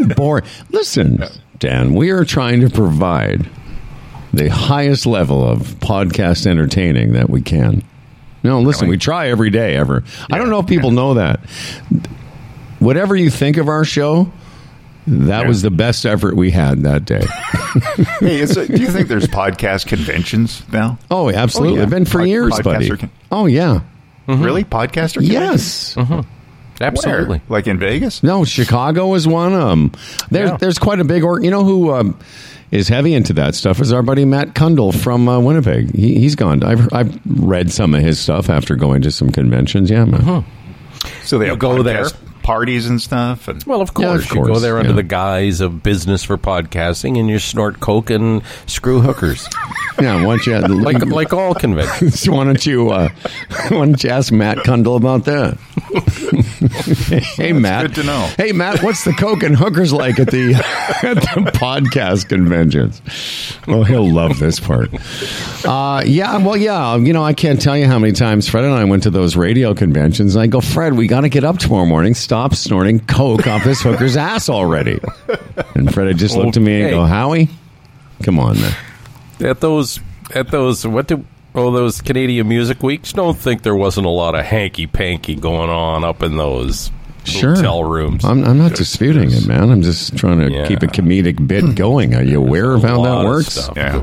boring? Listen, Dan, we are trying to provide the highest level of podcast entertaining that we can. No, listen, we try every day ever. I don't know if people know that. Whatever you think of our show, that was the best effort we had that day. Hey, it, do you think there's podcast conventions now? Oh, absolutely. Oh, yeah. Been for Pod- years, buddy. con- Oh, yeah. Really, podcaster? conventions? Yes. Absolutely. Where? Like in Vegas? No, Chicago is one. Um, there's Yeah. there's quite a big or you know who um, is heavy into that stuff is our buddy Matt Kundle from uh, Winnipeg. He, he's gone. I've I've read some of his stuff after going to some conventions. Yeah, man. So they have go podcast there. Parties and stuff. And Well, of Yeah, course. of You go there under yeah. the guise of business for podcasting and you snort coke and screw hookers. Yeah, why don't you like like all conventions. why don't you uh, why don't you ask Matt Kundle about that? hey Matt, good to know. Hey Matt, what's the coke and hookers like at the at the podcast conventions? Well, he'll love this part. Uh, yeah, well, yeah, you know, I can't tell you how many times Fred and I went to those radio conventions. And I go, Fred, we got to get up tomorrow morning. Stop snorting coke off this hooker's ass already. And Fred just looked at me and go, Howie, come on, man. at those at those what do oh those Canadian music weeks, don't think there wasn't a lot of hanky panky going on up in those Sure. hotel rooms. I'm, I'm not disputing it, man. I'm just trying to Yeah. keep a comedic bit going. Are you aware of how lot that of works? stuff. yeah.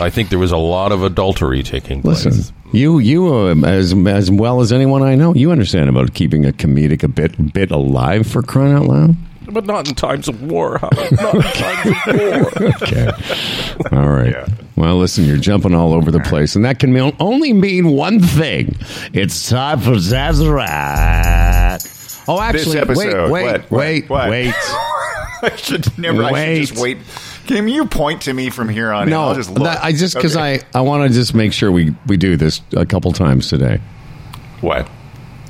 I think there was a lot of adultery taking place. Listen, you you uh, as as well as anyone I know, you understand about keeping a comedic a bit bit alive for crying out loud. But not in times of war, Howard. Not in times of war. Okay, all right. Yeah. Well, listen, you're jumping all over the place, and that can mean, only mean one thing. It's time for Zazarat. Oh, actually, episode, wait, wait, what, wait, what? wait. I should never. I should just wait. Can you point to me from here on? in? No, I'll just look. that- I just because Okay. I I want to just make sure we we do this a couple times today. what?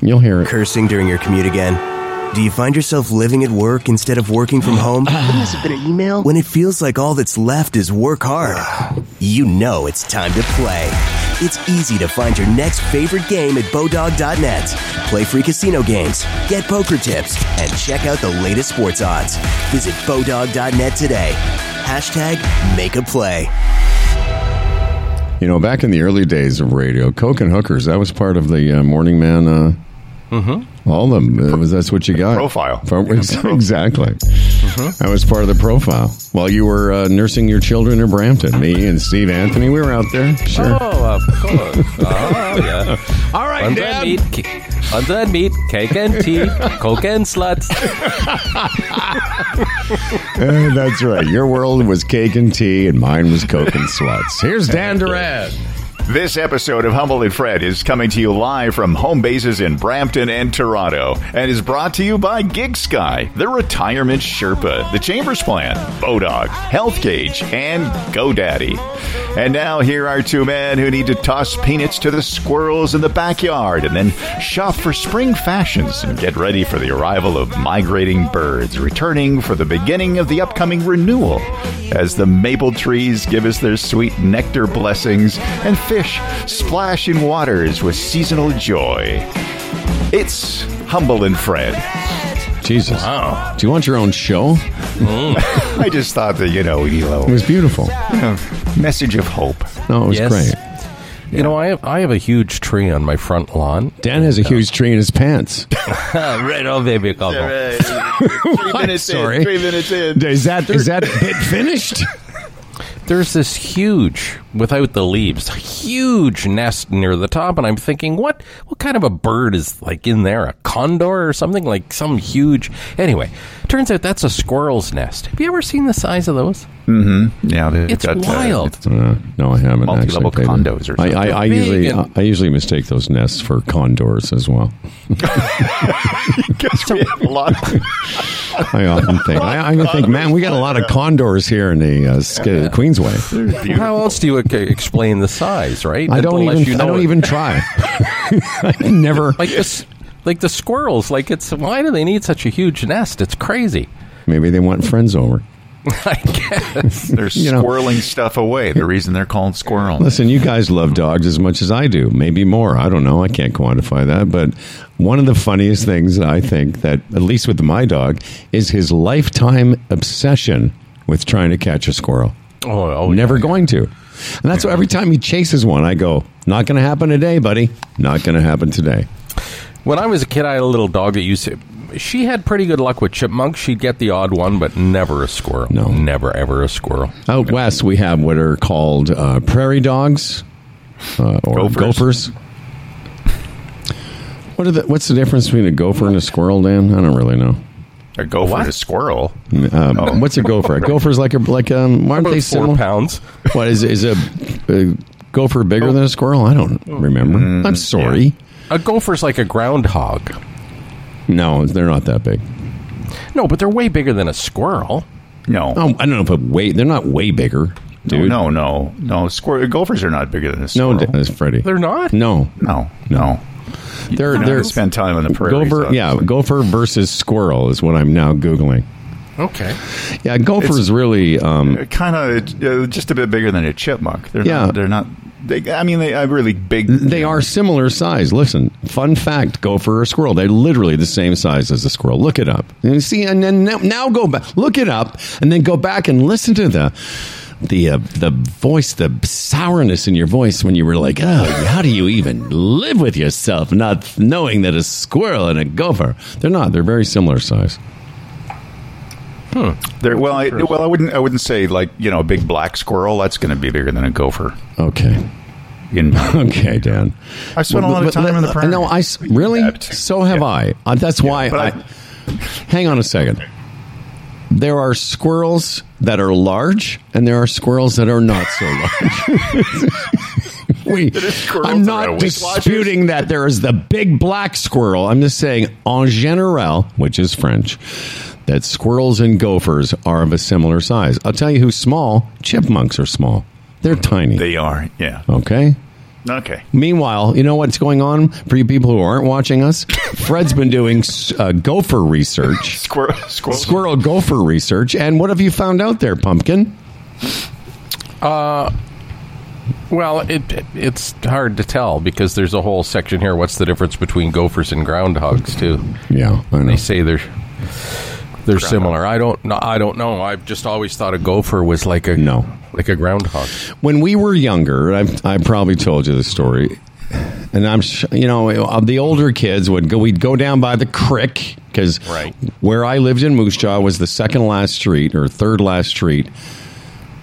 You'll hear it. Cursing during your commute again? Do you find yourself living at work instead of working from home? Has it been an email? When it feels like all that's left is work hard, you know it's time to play. It's easy to find your next favorite game at Bodog.net. Play free casino games, get poker tips, and check out the latest sports odds. Visit Bodog.net today. Hashtag make a play. You know, back in the early days of radio, Coke and Hookers, that was part of the uh, Morning Man. Uh, All of them. It was, that's what you got. Profile. Pro- exactly. That was part of the profile. While you were uh, nursing your children in Brampton, me and Steve Anthony, we were out there. Sure. Oh, of course. Oh, yeah. All right, Undead meat, ca- undead meat, cake and tea, coke and sluts. Uh, that's right. Your world was cake and tea, and mine was Coke and sluts. Here's Dan Duran. This episode of Humble and Fred is coming to you live from home bases in Brampton and Toronto and is brought to you by Gig Sky, the Retirement Sherpa, the Chambers Plan, Bodog, Health Gauge, and GoDaddy. And now here are two men who need to toss peanuts to the squirrels in the backyard and then shop for spring fashions and get ready for the arrival of migrating birds returning for the beginning of the upcoming renewal as the maple trees give us their sweet nectar blessings and fish splash in waters with seasonal joy. It's Humble and Fred. Jesus. Wow. Do you want your own show? I just thought that, you know, you know, It was beautiful. Message of hope. No, it was Yes. great. You know, I have, I have a huge tree on my front lawn. Dan has a uh, huge tree in his pants. right oh, on, baby couple. I'm sorry. minutes in. Is that is that bit finished? There's this huge, without the leaves, huge nest near the top, and I'm thinking, what what kind of a bird is like in there? A condor or something? Like some huge. Anyway, turns out that's a squirrel's nest. Have you ever seen the size of those? Yeah, they've It's got, uh, wild. Uh, no, I haven't. Multi-level actually. condos or I, I, I usually and- I usually mistake those nests for condors as well. Because we have a lot. I often think. I, I think, man, we got a lot of condors here in the uh, Sk- Queensway. How else do you explain the size, right? I don't Unless even. you I don't it. even try. I never. like this. Like the squirrels, like it's why do they need such a huge nest? It's crazy. Maybe they want friends over. I guess. They're You know. squirreling stuff away. The reason they're called squirrel. Listen, you guys love dogs as much as I do, maybe more. I don't know. I can't quantify that. But one of the funniest things I think that, at least with my dog, is his lifetime obsession with trying to catch a squirrel. Oh, oh Never going to. And that's why every time he chases one, I go, not going to happen today, buddy. Not going to happen today. When I was a kid, I had a little dog that used to. She had pretty good luck with chipmunks. She'd get the odd one, but never a squirrel. No. never ever a squirrel. Out west, we have what are called uh, prairie dogs uh, or Gophers. gophers. What are the, what's the difference between a gopher and a squirrel, Dan? I don't really know. A gopher What? is a squirrel. Um, What's a gopher? A gopher's like a like um. Aren't they four similar? pounds. What is is a, a gopher bigger than a squirrel? I don't remember. I'm sorry. A gopher's like a groundhog. No, they're not that big. No, but they're way bigger than a squirrel. No. Oh, I don't know, but way they're not way bigger, dude. No, no, no. Squir- gophers are not bigger than a no, squirrel. D- Freddie. They're not. No, no, no. They're You're not they're gonna spend time on the prairie. gopher. Yeah, gopher versus squirrel is what I'm now googling. Okay. Yeah, gopher is really. Um, kind of uh, just a bit bigger than a chipmunk. They're Yeah. not, they're not. They, I mean, they are really big. they are similar size. Listen, fun fact: gopher or squirrel, they're literally the same size as a squirrel. Look it up. And you see, and then now, now go back, look it up, and then go back and listen to the the uh, the voice, the sourness in your voice when you were like, "Oh, how do you even live with yourself, not knowing that a squirrel and a gopher? They're not. They're very similar size." They're, well, I, well, I wouldn't. I wouldn't say like you know a big black squirrel. That's going to be bigger than a gopher. Okay. In Okay, Dan. I spent a lot of But- time in the but- prairie. No, I really. So have I. Uh, that's why. but I, I- hang on a second. There are squirrels that are large, and there are squirrels that are not so large. we, I'm not disputing that there is the big black squirrel. I'm just saying, en general, which is French, that squirrels and gophers are of a similar size. I'll tell you who's small. Chipmunks are small. They're tiny. they are. Yeah. okay. Okay. Meanwhile, you know what's going on for you people who aren't watching us? Fred's been doing uh, gopher research, Squirrel. Squirrel. squirrel gopher research, and what have you found out there, Pumpkin? Well, it, it it's hard to tell because there's a whole section here. What's the difference between gophers and groundhogs? Too. Yeah, I know. They say they're they're similar. I don't. know I don't know. I've just always thought a gopher was like a No. like a groundhog. When we were younger, I, I probably told you the story, and I'm, sh- you know, uh, the older kids would go. We'd go down by the creek because Right. where I lived in Moose Jaw was the second last street or third last street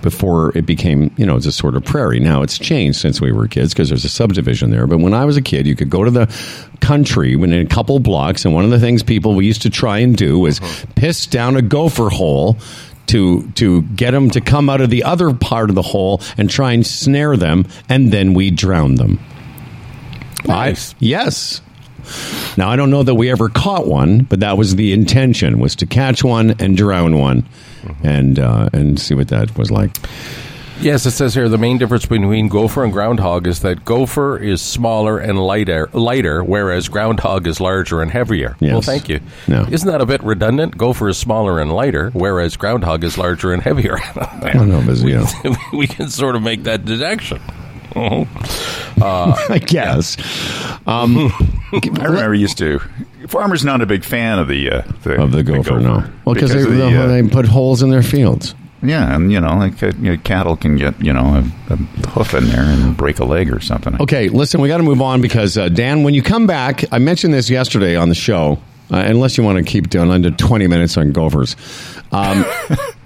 before it became, you know, it's a sort of prairie. Now it's changed since we were kids because there's a subdivision there. But when I was a kid, you could go to the country within a couple blocks, and one of the things people we used to try and do was uh-huh. piss down a gopher hole to to get them to come out of the other part of the hole and try and snare them, and then we drown them. Nice. I, yes. Now I don't know that we ever caught one, but that was the intention: was to catch one and drown one, and uh, and see what that was like. Yes, it says here the main difference between gopher and groundhog is that gopher is smaller and lighter, lighter, whereas groundhog is larger and heavier. Yes. Well, thank you. No. Isn't that a bit redundant? Gopher is smaller and lighter, whereas groundhog is larger and heavier. I don't know, but, know, we can sort of make that deduction. I guess. Um, I remember used to. Farmers not a big fan of the uh, the, of the gopher, no. Well, because they, the, uh, they put holes in their fields. yeah, and you know, like uh, you know, cattle can get you know a, a hoof in there and break a leg or something. Okay, listen, we got to move on because uh, Dan, when you come back, I mentioned this yesterday on the show. Uh, unless you want to keep doing under 20 minutes on gophers. Um,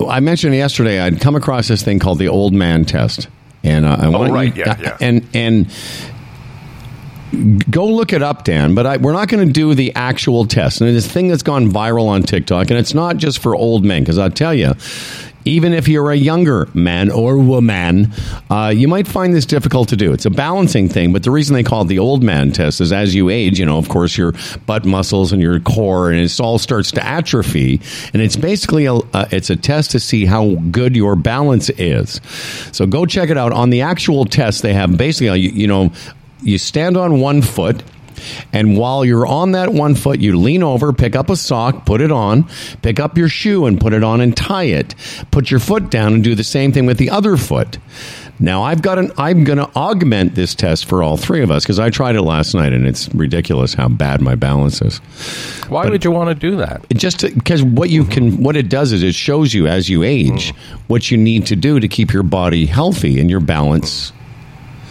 I mentioned yesterday I'd come across this thing called the old man test. And uh, I want Oh, right, you, yeah, yeah. and and go look it up, Dan. But I, we're not going to do the actual test. And this thing that's gone viral on TikTok, and it's not just for old men, because I'll tell you, even if you're a younger man or woman, uh, you might find this difficult to do. It's a balancing thing, but the reason they call it the old man test is as you age, you know, of course, your butt muscles and your core and it all starts to atrophy, and it's basically a uh, it's a test to see how good your balance is. So go check it out. On the actual test, they have basically, you, you know, you stand on one foot And while you're on that one foot, you lean over, pick up a sock, put it on, pick up your shoe and put it on and tie it. Put your foot down and do the same thing with the other foot. Now I've got an. I'm going to augment this test for all three of us because I tried it last night and it's ridiculous how bad my balance is. Why would you want to do that? Just because what you can, what it does is it shows you as you age mm. what you need to do to keep your body healthy and your balance.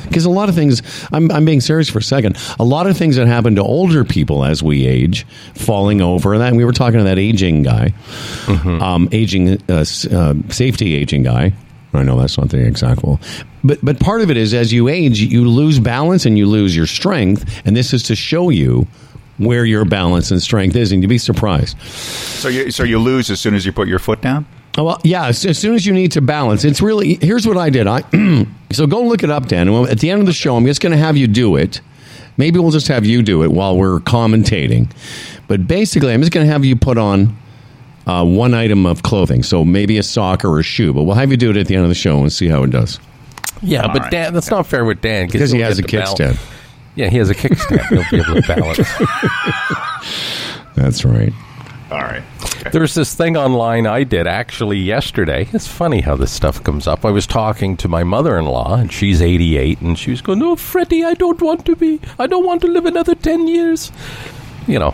Because a lot of things, I'm, I'm being serious for a second. A lot of things that happen to older people as we age, falling over, and that we were talking to that aging guy, um, aging uh, uh, safety aging guy. I know that's not the exact one, but but part of it is as you age, you lose balance and you lose your strength, and this is to show you where your balance and strength is, and you'd be surprised. So you so you lose as soon as you put your foot down. Oh, well, yeah. As, as soon as you need to balance, it's really. Here's what I did. I so go look it up, Dan. At the end of the show, I'm just going to have you do it. Maybe we'll just have you do it while we're commentating. But basically, I'm just going to have you put on uh, one item of clothing. So maybe a sock or a shoe. But we'll have you do it at the end of the show and see how it does. Yeah, but right. Dan, that's not fair with Dan Because he has a get bal- kickstand. Yeah, he has a kickstand. He'll be able to balance. That's right. All right. There's this thing online I did actually yesterday. It's funny how this stuff comes up. I was talking to my mother-in-law, and she's 88, and she was going, "No, Freddie, I don't want to be. I don't want to live another 10 years." You know.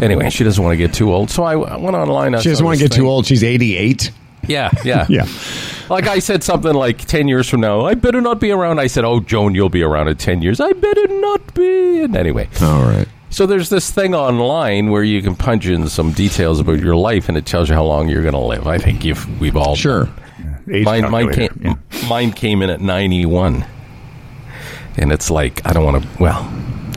Anyway, she doesn't want to get too old, so I I went online. I She doesn't want to this get too old. She's 88. Yeah, yeah, Yeah. Like I said something like 10 years from now, I better not be around. I said, "Oh, Joan, you'll be around in 10 years." I better not be. And anyway, All right. So there's this thing online where you can punch in some details about your life, and it tells you how long you're going to live. I think you've, we've all Sure. Age Mine, mine calculator. came. Mine came in at 91, and it's like I don't want to. Well,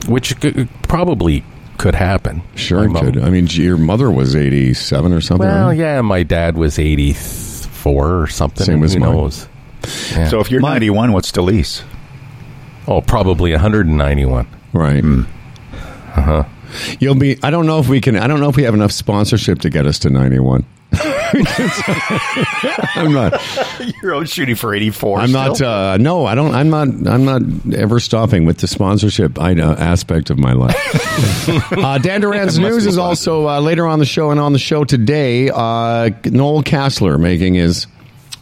which c- probably could happen. Sure, it could. I mean, your mother was 87 or something. Well, right? yeah, my dad was 84 or something. Same and as who mine. knows? Yeah. So if you're 91, what's the lease? oh, probably 191. Right. Hmm. Uh-huh. You'll be. I don't know if we can. I don't know if we have enough sponsorship to get us to ninety-one. I'm not. You're only shooting for 84. I'm not. Uh, no, I don't. I'm not. I'm not ever stopping with the sponsorship I, uh, aspect of my life. uh, Dan Duran's news is also uh, later on the show, and on the show today, uh, Noel Casler making his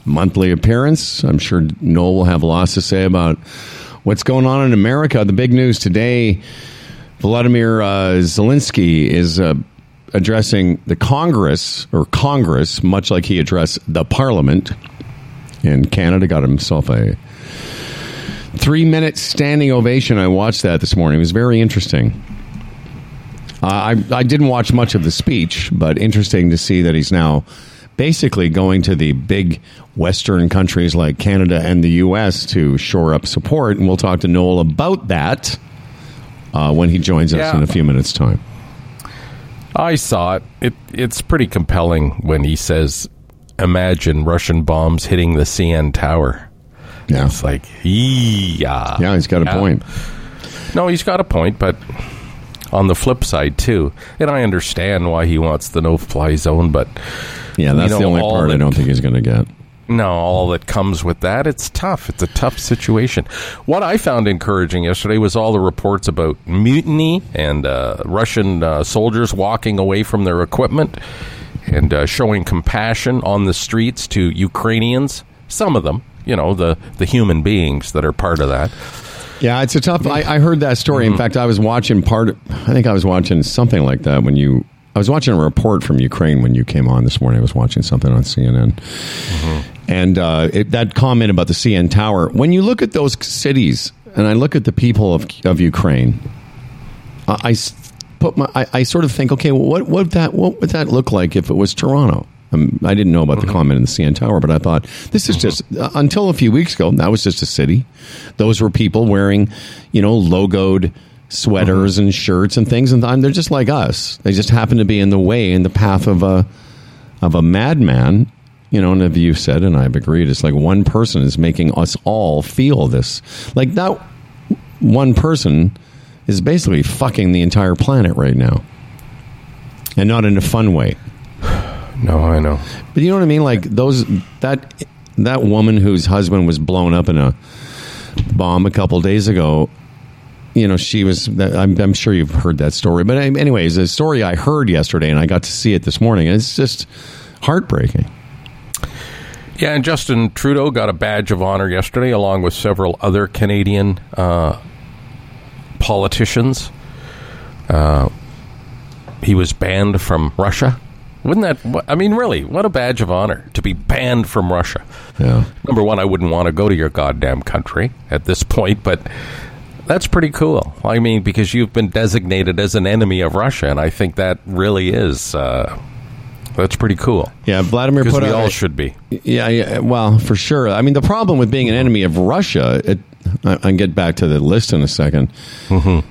monthly appearance. I'm sure Noel will have lots to say about what's going on in America. The big news today. Vladimir uh, Zelensky is uh, addressing the Congress, or Congress, much like he addressed the Parliament in Canada. Got himself a three minute standing ovation. I watched that this morning. It was very interesting. Uh, I, I didn't watch much of the speech, but interesting to see that he's now basically going to the big Western countries like Canada and the U.S. to shore up support. And we'll talk to Noel about that uh, when he joins us Yeah. in a few minutes' time. I saw it. It it's pretty compelling when he says, "Imagine Russian bombs hitting the CN Tower." Yeah. It's like, yeah, Yeah, he's got a Yeah. point. No, he's got a point, but on the flip side too, and I understand why he wants the no-fly zone, but Yeah, that's You the only part I don't think he's going to get. No, all that comes with that, it's tough. It's a tough situation. What I found encouraging yesterday was all the reports about mutiny and uh, Russian uh, soldiers walking away from their equipment and uh, showing compassion on the streets to Ukrainians. Some of them, you know, the the human beings that are part of that. Yeah, it's a tough. I, I heard that story. In fact, I was watching part. I think I was watching something like that when you. I was watching a report from Ukraine when you came on this morning. I was watching something on CNN, and uh, it, that comment about the CN Tower. When you look at those cities, and I look at the people of of Ukraine, I, I put my. I, I sort of think, okay, well, what what would that what would that look like if it was Toronto? Um, I didn't know about the comment in the CN Tower, but I thought this is just uh, until a few weeks ago. That was just a city. Those were people wearing, you know, logoed sweaters and shirts and things, and th- they're just like us. They just happen to be in the way, in the path of a of a madman. You know, and as you said, and I've agreed, it's like one person is making us all feel this. Like that one person is basically fucking the entire planet right now, and not in a fun way. No, I know. But you know what I mean? Like those that that woman whose husband was blown up in a bomb a couple days ago. you know, she was. I'm, I'm sure you've heard that story, but anyways, a story I heard yesterday, and I got to see it this morning, and it's just heartbreaking. Yeah, and Justin Trudeau got a badge of honor yesterday, along with several other Canadian uh, politicians. Uh, he was banned from Russia. Wouldn't that? I mean, really, what a badge of honor to be banned from Russia. Yeah. Number one, I wouldn't want to go to your goddamn country at this point, but that's pretty cool. I mean, because you've been designated as an enemy of Russia, and I think that really is. Uh, that's pretty cool. Yeah, Vladimir Because put we all should be. Yeah, yeah, well, for sure. I mean, the problem with being an enemy of Russia, it, I, I get back to the list in a 2nd Mm-hmm.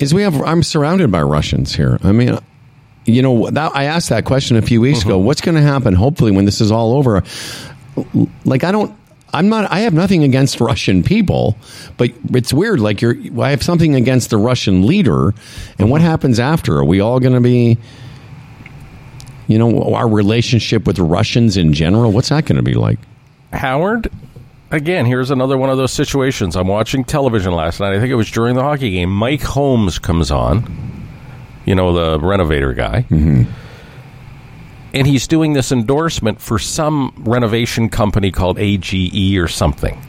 is we have. I'm surrounded by Russians here. I mean, you know, that, I asked that question a few weeks Mm-hmm. ago. What's going to happen? Hopefully, when this is all over, like I don't. I'm not. I have nothing against Russian people, but it's weird. Like you're, I have something against the Russian leader, and Mm-hmm. what happens after? Are we all going to be? You know, our relationship with Russians in general. What's that going to be like? Howard, again, here's another one of those situations. I'm watching television last night. I think it was during the hockey game. Mike Holmes comes on, you know, the renovator guy. Mm-hmm. And he's doing this endorsement for some renovation company called AGE or something.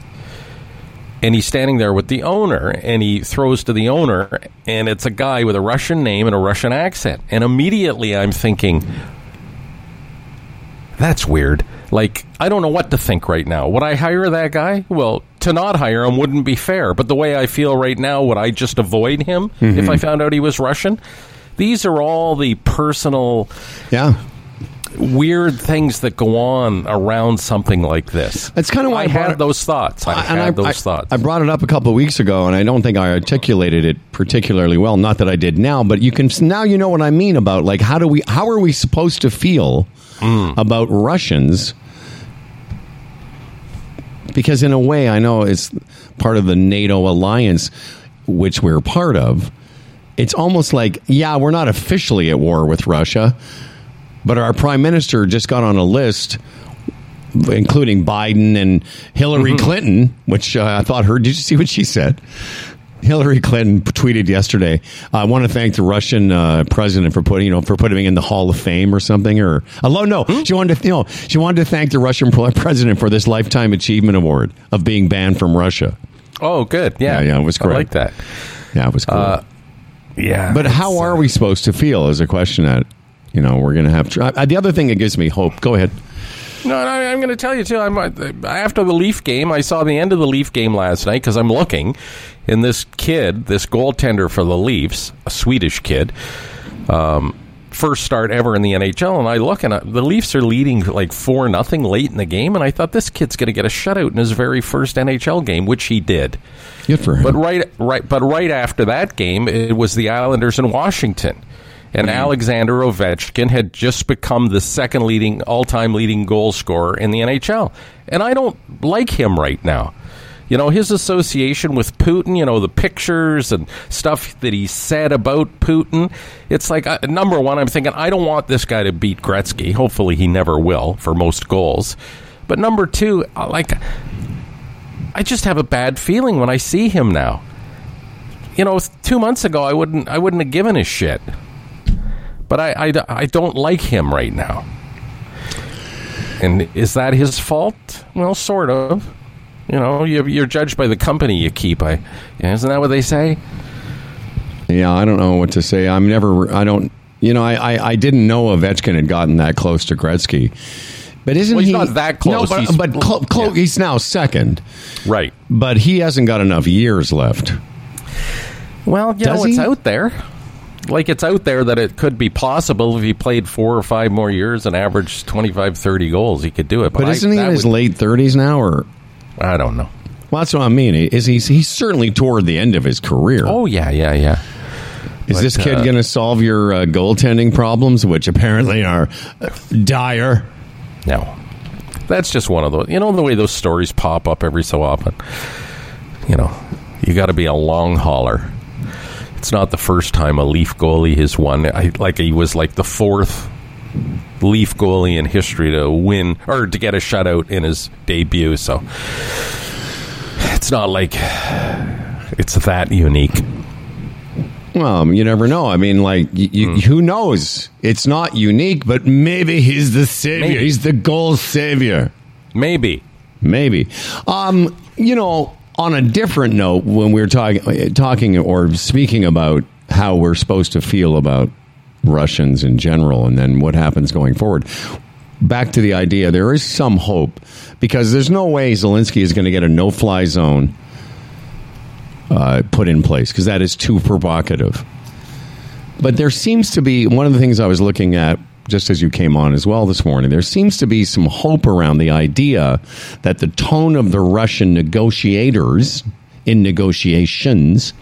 And he's standing there with the owner, and he throws to the owner, and it's a guy with a Russian name and a Russian accent. And immediately I'm thinking, that's weird. Like, I don't know what to think right now. Would I hire that guy? Well, to not hire him wouldn't be fair. But the way I feel right now, would I just avoid him if mm-hmm. I found out he was Russian? These are all the personal, Yeah. Weird things that go on around something like this. That's kinda why I I had those thoughts. I And had those I, thoughts. I brought it up a couple of weeks ago, and I don't think I articulated it particularly well. Not that I did now, but you can now you know what I mean about like how do we how are we supposed to feel hmm. about Russians? Because in a way, I know it's part of the NATO alliance, which we're part of. It's almost like, yeah, we're not officially at war with Russia, but our prime minister just got on a list including Biden and Hillary Clinton, which uh, I thought her. Did you see what she said? Hillary Clinton tweeted yesterday. I want to thank the Russian uh, president for putting, you know, for putting me in the Hall of Fame or something. Or hello, no, she wanted to, you know, she wanted to thank the Russian president for this lifetime achievement award of being banned from Russia. oh, good. Yeah, Yeah, yeah, it was great. I like that. Yeah, it was cool. Uh, Yeah, but how are we supposed to feel? Is a question that you know we're going to have. The other thing that gives me hope. Go ahead. No, no I'm going to tell you too. I'm uh, after the Leaf game. I saw the end of the Leaf game last night because I'm looking, and this kid, this goaltender for the Leafs, a Swedish kid, um, first start ever in the NHL, and I look and uh, the Leafs are leading like four nothing late in the game, and I thought this kid's going to get a shutout in his very first NHL game, which he did. Good for him. But right, right, but right after that game, it was the Islanders in Washington, and Alexander Ovechkin had just become the second leading, all-time leading goal scorer in the NHL, and I don't like him right now. You know his association with Putin. You know the pictures and stuff that he said about Putin. It's like uh, number one, I'm thinking I don't want this guy to beat Gretzky. Hopefully, he never will for most goals. But number two, uh, like I just have a bad feeling when I see him now. You know, two months ago I wouldn't I wouldn't have given a shit. But I, I, I don't like him right now. And is that his fault? Well, sort of. You know, you're, you're judged by the company you keep. I, isn't that what they say? Yeah, I don't know what to say. I'm never. I don't. You know, I I, I didn't know Ovechkin had gotten that close to Gretzky. But isn't Well, he's he not that close. No, but, He's- but clo- clo- yeah. he's now second. Right. But he hasn't got enough years left. Well, you Does know, it's out there. Like, it's out there that it could be possible if he played four or five more years and averaged 25, 30 goals, he could do it. But I- isn't he in his would- late thirties now? Or I don't know. well, that's what I mean. Is he? He's certainly toward the end of his career. Oh, yeah, yeah, yeah. is this kid uh, going to solve your uh, goaltending problems, which apparently are uh, dire? No. That's just one of those. You know the way those stories pop up every so often. You know, you got to be a long hauler. It's not the first time a Leaf goalie has won. I, like he was like the fourth Leaf goalie in history to win or to get a shutout in his debut. So it's not like it's that unique. Well, you never know. I mean, like, y y Hmm. who knows? It's not unique, but maybe he's the savior. Maybe. He's the gold savior. Maybe. Maybe. Um, you know, on a different note, when we were talking, talking or speaking about how we're supposed to feel about Russians in general, and then what happens going forward. Back to the idea, there is some hope because there's no way Zelensky is going to get a no-fly zone uh, put in place because that is too provocative. But there seems to be one of the things I was looking at just as you came on as well this morning. There seems to be some hope around the idea that the tone of the Russian negotiators in negotiations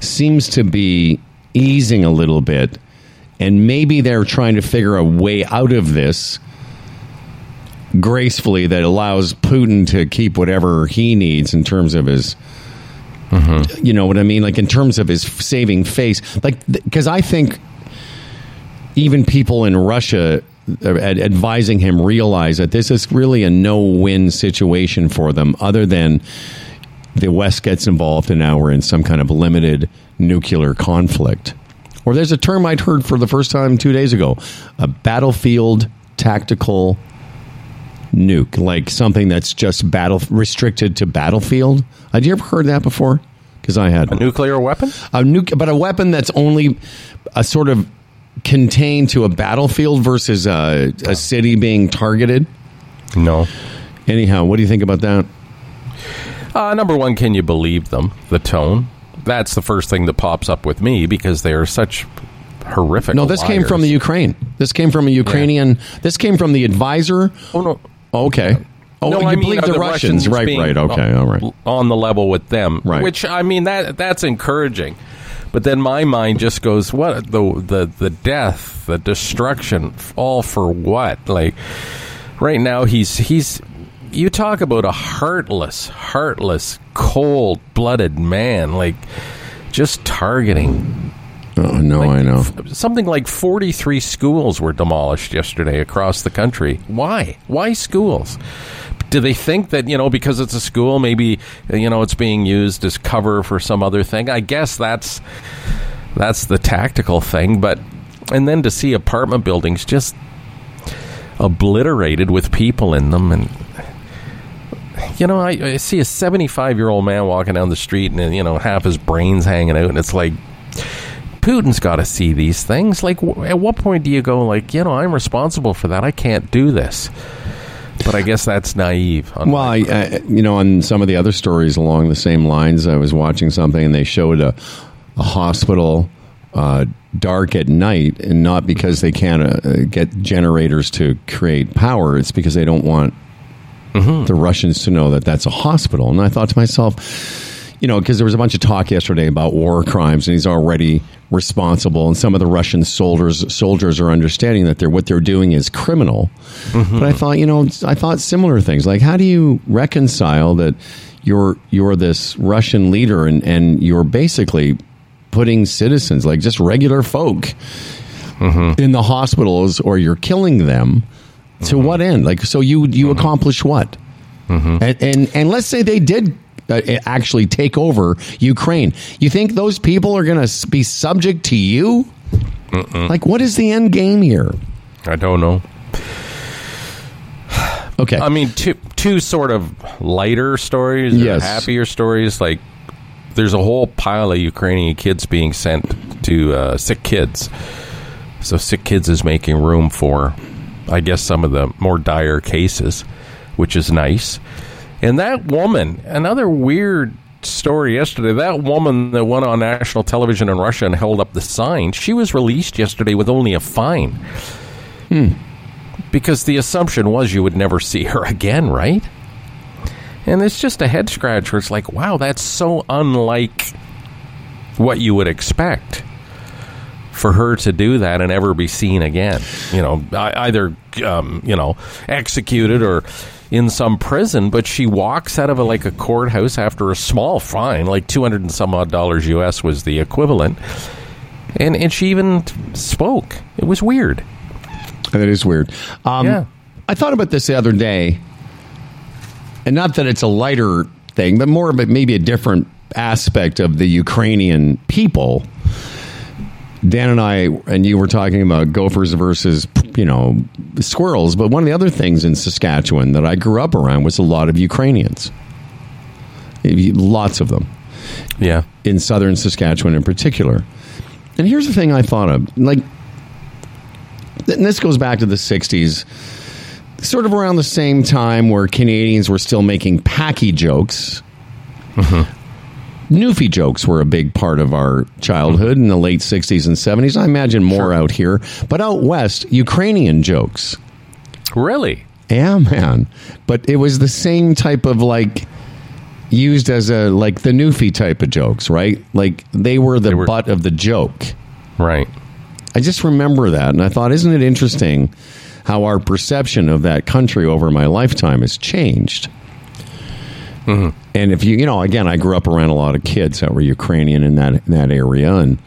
seems to be easing a little bit. And maybe they're trying to figure a way out of this gracefully that allows Putin to keep whatever he needs in terms of his mm-hmm. you know what I mean? Like in terms of his saving face, like because I think even people in Russia uh, ad- advising him realize that this is really a no-win situation for them, other than the West gets involved and now we're in some kind of limited nuclear conflict. Or there's a term I'd heard for the first time two days ago: a battlefield tactical nuke, like something that's just battle restricted to battlefield. Had you ever heard that before? Because I had A nuclear weapon? a nuke, but a weapon that's only a sort of contained to a battlefield versus a, a city being targeted. No. Anyhow, what do you think about that? Uh, number one, can you believe them? The tone. That's the first thing that pops up with me because they are such horrific. No, this came from the. Ukraine. This came from a Ukrainian. This came from the advisor. Oh no. Okay. Oh, no, you I mean, believe are the, Russians, right? Right. Okay. All right. On the level with them, Right. Which I mean that that's encouraging, but then my mind just goes, what the the the death, the destruction, all for what? Like right now, he's he's. You talk about a heartless, heartless, cold-blooded man, like just targeting Oh no, I know. something like 43 schools were demolished yesterday across the country. Why? Why schools? Do they think that, you know, because it's a school, maybe, you know, it's being used as cover for some other thing? I guess that's that's the tactical thing, but and then to see apartment buildings just obliterated with people in them and you know, I, I see a 75 year old man walking down the street and, you know, half his brains hanging out, and it's like, Putin's got to see these things. Like, w- at what point do you go, like, you know, I'm responsible for that. I can't do this. But I guess that's naive. on Well, I, I, you know, on some of the other stories along the same lines, I was watching something and they showed a, a hospital uh, dark at night, and not because they can't uh, get generators to create power. It's because they don't want the Russians to know that that's a hospital. And I thought to myself, you know, because there was a bunch of talk yesterday about war crimes, and he's already responsible. And some of the Russian soldiers soldiers are understanding that they're what they're doing is criminal. But I thought, you know, I thought similar things. Like how do you reconcile that you're you're this Russian leader and and you're basically putting citizens like just regular folk mm-hmm. in the hospitals or you're killing them? To mm-hmm. what end? Like so you you mm-hmm. accomplish what? And, and and let's say they did actually take over Ukraine you think those people are going to be subject to you like what is the end game here I don't know. okay I mean, two two sort of lighter stories, Yes. happier stories. Like, there's a whole pile of Ukrainian kids being sent to uh, sick kids. So, sick kids is making room for, I guess, some of the more dire cases, which is nice. And that woman, another weird story yesterday. That woman that went on national television in Russia and held up the sign, she was released yesterday with only a fine because the assumption was you would never see her again, right? And it's just a head scratch where it's like, wow, that's so unlike what you would expect for her to do that and ever be seen again. You know, either um, you know executed or in some prison. But she walks out of a, like a courthouse after a small fine, like two hundred and some odd dollars U.S. was the equivalent, and and she even spoke. It was weird. That is weird. Um, Yeah. I thought about this the other day, and not that it's a lighter thing, but more of it maybe a different aspect of the Ukrainian people. Dan and I, and you were talking about gophers versus, you know, squirrels. But one of the other things in Saskatchewan that I grew up around was a lot of Ukrainians. Lots of them Yeah. in southern Saskatchewan in particular. And here's the thing I thought of like, and this goes back to the 60s, sort of around the same time where Canadians were still making packy jokes. Mm-hmm. Newfie jokes were a big part of our childhood in the late 60s and 70s. I imagine more out here, but out west, Ukrainian jokes. Really? Yeah, man. But it was the same type of like used as a like the Newfie type of jokes, right? Like they were the were- butt of the joke. Right. I just remember that and I thought, isn't it interesting how our perception of that country over my lifetime has changed? And if you, you know, again, I grew up around a lot of kids that were Ukrainian in that in that area, and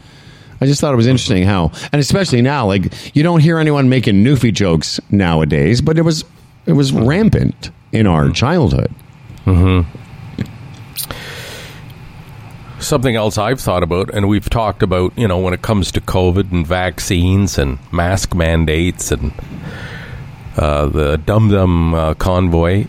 I just thought it was interesting how, and especially now, like you don't hear anyone making Newfie jokes nowadays, but it was it was rampant in our childhood. Something else I've thought about, and we've talked about, you know, when it comes to COVID and vaccines and mask mandates and uh, the Dum Dum uh, convoy.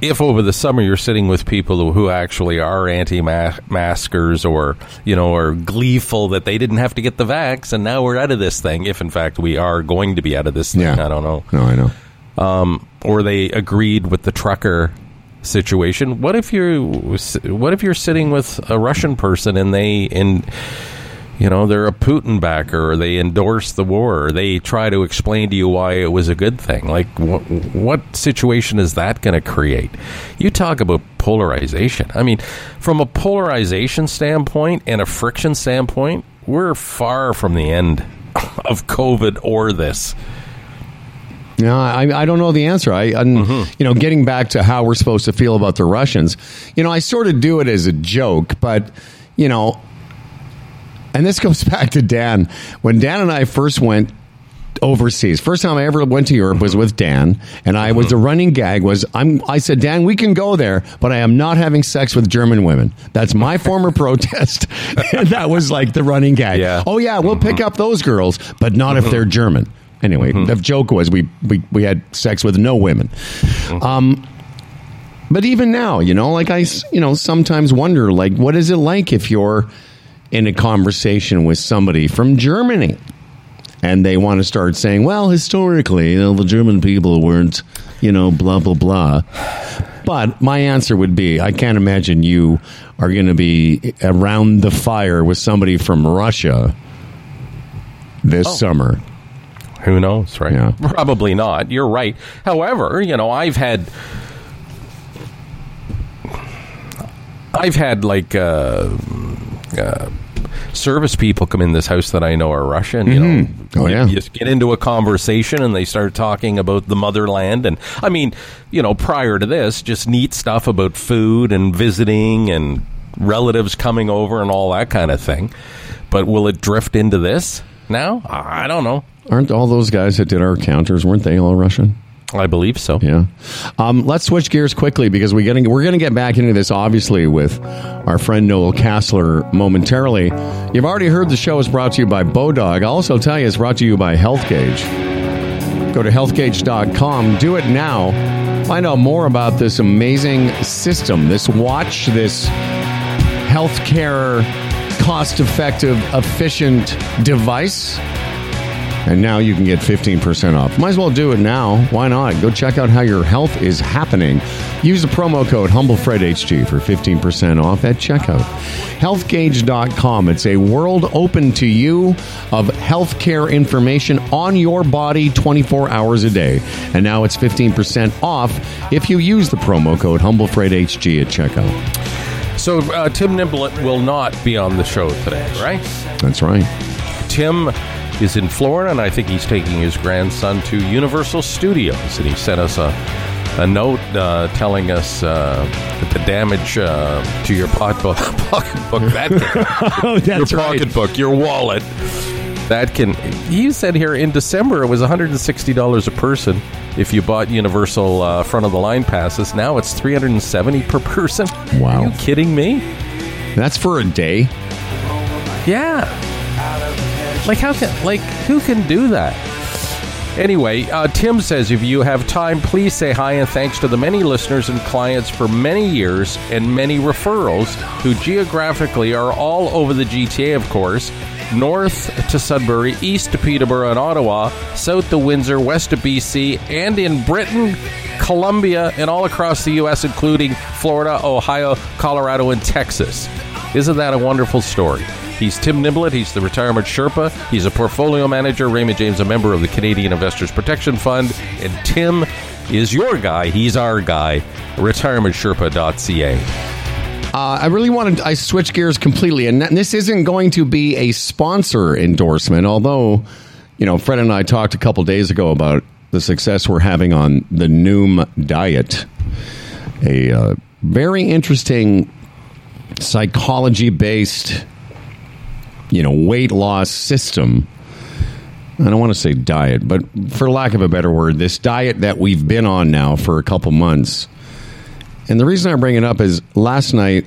If over the summer you're sitting with people who, who actually are anti-maskers or, you know, are gleeful that they didn't have to get the vax and now we're out of this thing, if in fact we are going to be out of this thing, Yeah. I don't know No, I know. Um, or they agreed with the trucker situation. What if you what if you're sitting with a Russian person and they in you know they're a Putin backer or they endorse the war or they try to explain to you why it was a good thing. Like what what situation is that going to create? You talk about polarization. I mean, from a polarization standpoint and a friction standpoint, we're far from the end of COVID or this. No, I, I don't know the answer. I, I mm-hmm. you know, getting back to how we're supposed to feel about the Russians, you know, I sort of do it as a joke, but you know, and this goes back to Dan when Dan and I first went overseas. First time I ever went to Europe was with Dan, and I was mm-hmm. the running gag was I'm. I said, Dan, we can go there, but I am not having sex with German women. That's my former protest. and that was like the running gag. Yeah. Oh yeah, we'll pick mm-hmm. up those girls, but not if mm-hmm. they're German. Anyway, the joke was we, we we had sex with no women. Um, but even now, you know, like I, you know, sometimes wonder, like, what is it like if you're in a conversation with somebody from Germany and they want to start saying, well, historically, you know, the German people weren't, you know, blah, blah, blah. But my answer would be I can't imagine you are going to be around the fire with somebody from Russia this summer. Who knows, right? Yeah. Probably not. You're right. However, you know, I've had I've had like uh, uh, service people come in this house that I know are Russian. You know, Oh, You- yeah. you just get into a conversation and they start talking about the motherland, and I mean, you know, prior to this, just neat stuff about food and visiting and relatives coming over and all that kind of thing. But will it drift into this now? I don't know. Aren't all those guys that did our counters, weren't they all Russian? I believe so. Yeah. Um, let's switch gears quickly because we getting, we're going to get back into this, obviously, with our friend Noel Casler momentarily. You've already heard the show is brought to you by Bodog. I'll also tell you it's brought to you by Health HealthGauge. Go to healthgauge.com. Do it now. Find out more about this amazing system, this watch, this healthcare cost effective, efficient device. And now you can get 15% off. Might as well do it now. Why not? Go check out how your health is happening. Use the promo code HumbleFredHG for 15% off at checkout. Healthgauge.com. It's a world open to you of healthcare information on your body 24 hours a day. And now it's 15% off if you use the promo code HumbleFredHG at checkout. So uh, Tim Niblett will not be on the show today, right? That's right. Tim is in Florida, and I think he's taking his grandson to Universal Studios, and he sent us a a note uh, telling us uh, that the damage uh, to your pocketbook, pocketbook that Oh, that's your pocketbook, your wallet, that can. He said here in December it was 160 dollars a person if you bought Universal uh, front of the line passes. Now it's 370 per person. Wow. Are you kidding me? That's for a day. Yeah. Like how can like who can do that? Anyway, uh, Tim says if you have time, please say hi and thanks to the many listeners and clients for many years and many referrals who geographically are all over the GTA, of course. North to Sudbury, east to Peterborough and Ottawa, south to Windsor, west to BC, and in Britain, Colombia, and all across the U.S., including Florida, Ohio, Colorado, and Texas. Isn't that a wonderful story? He's Tim Niblett. He's the retirement Sherpa. He's a portfolio manager. Raymond James, a member of the Canadian Investors Protection Fund. And Tim is your guy. He's our guy. RetirementSherpa.ca. Uh, I really wanted. I switch gears completely, and this isn't going to be a sponsor endorsement. Although, you know, Fred and I talked a couple days ago about the success we're having on the Noom diet, a uh, very interesting psychology-based, you know, weight loss system. I don't want to say diet, but for lack of a better word, this diet that we've been on now for a couple months. And the reason I bring it up is last night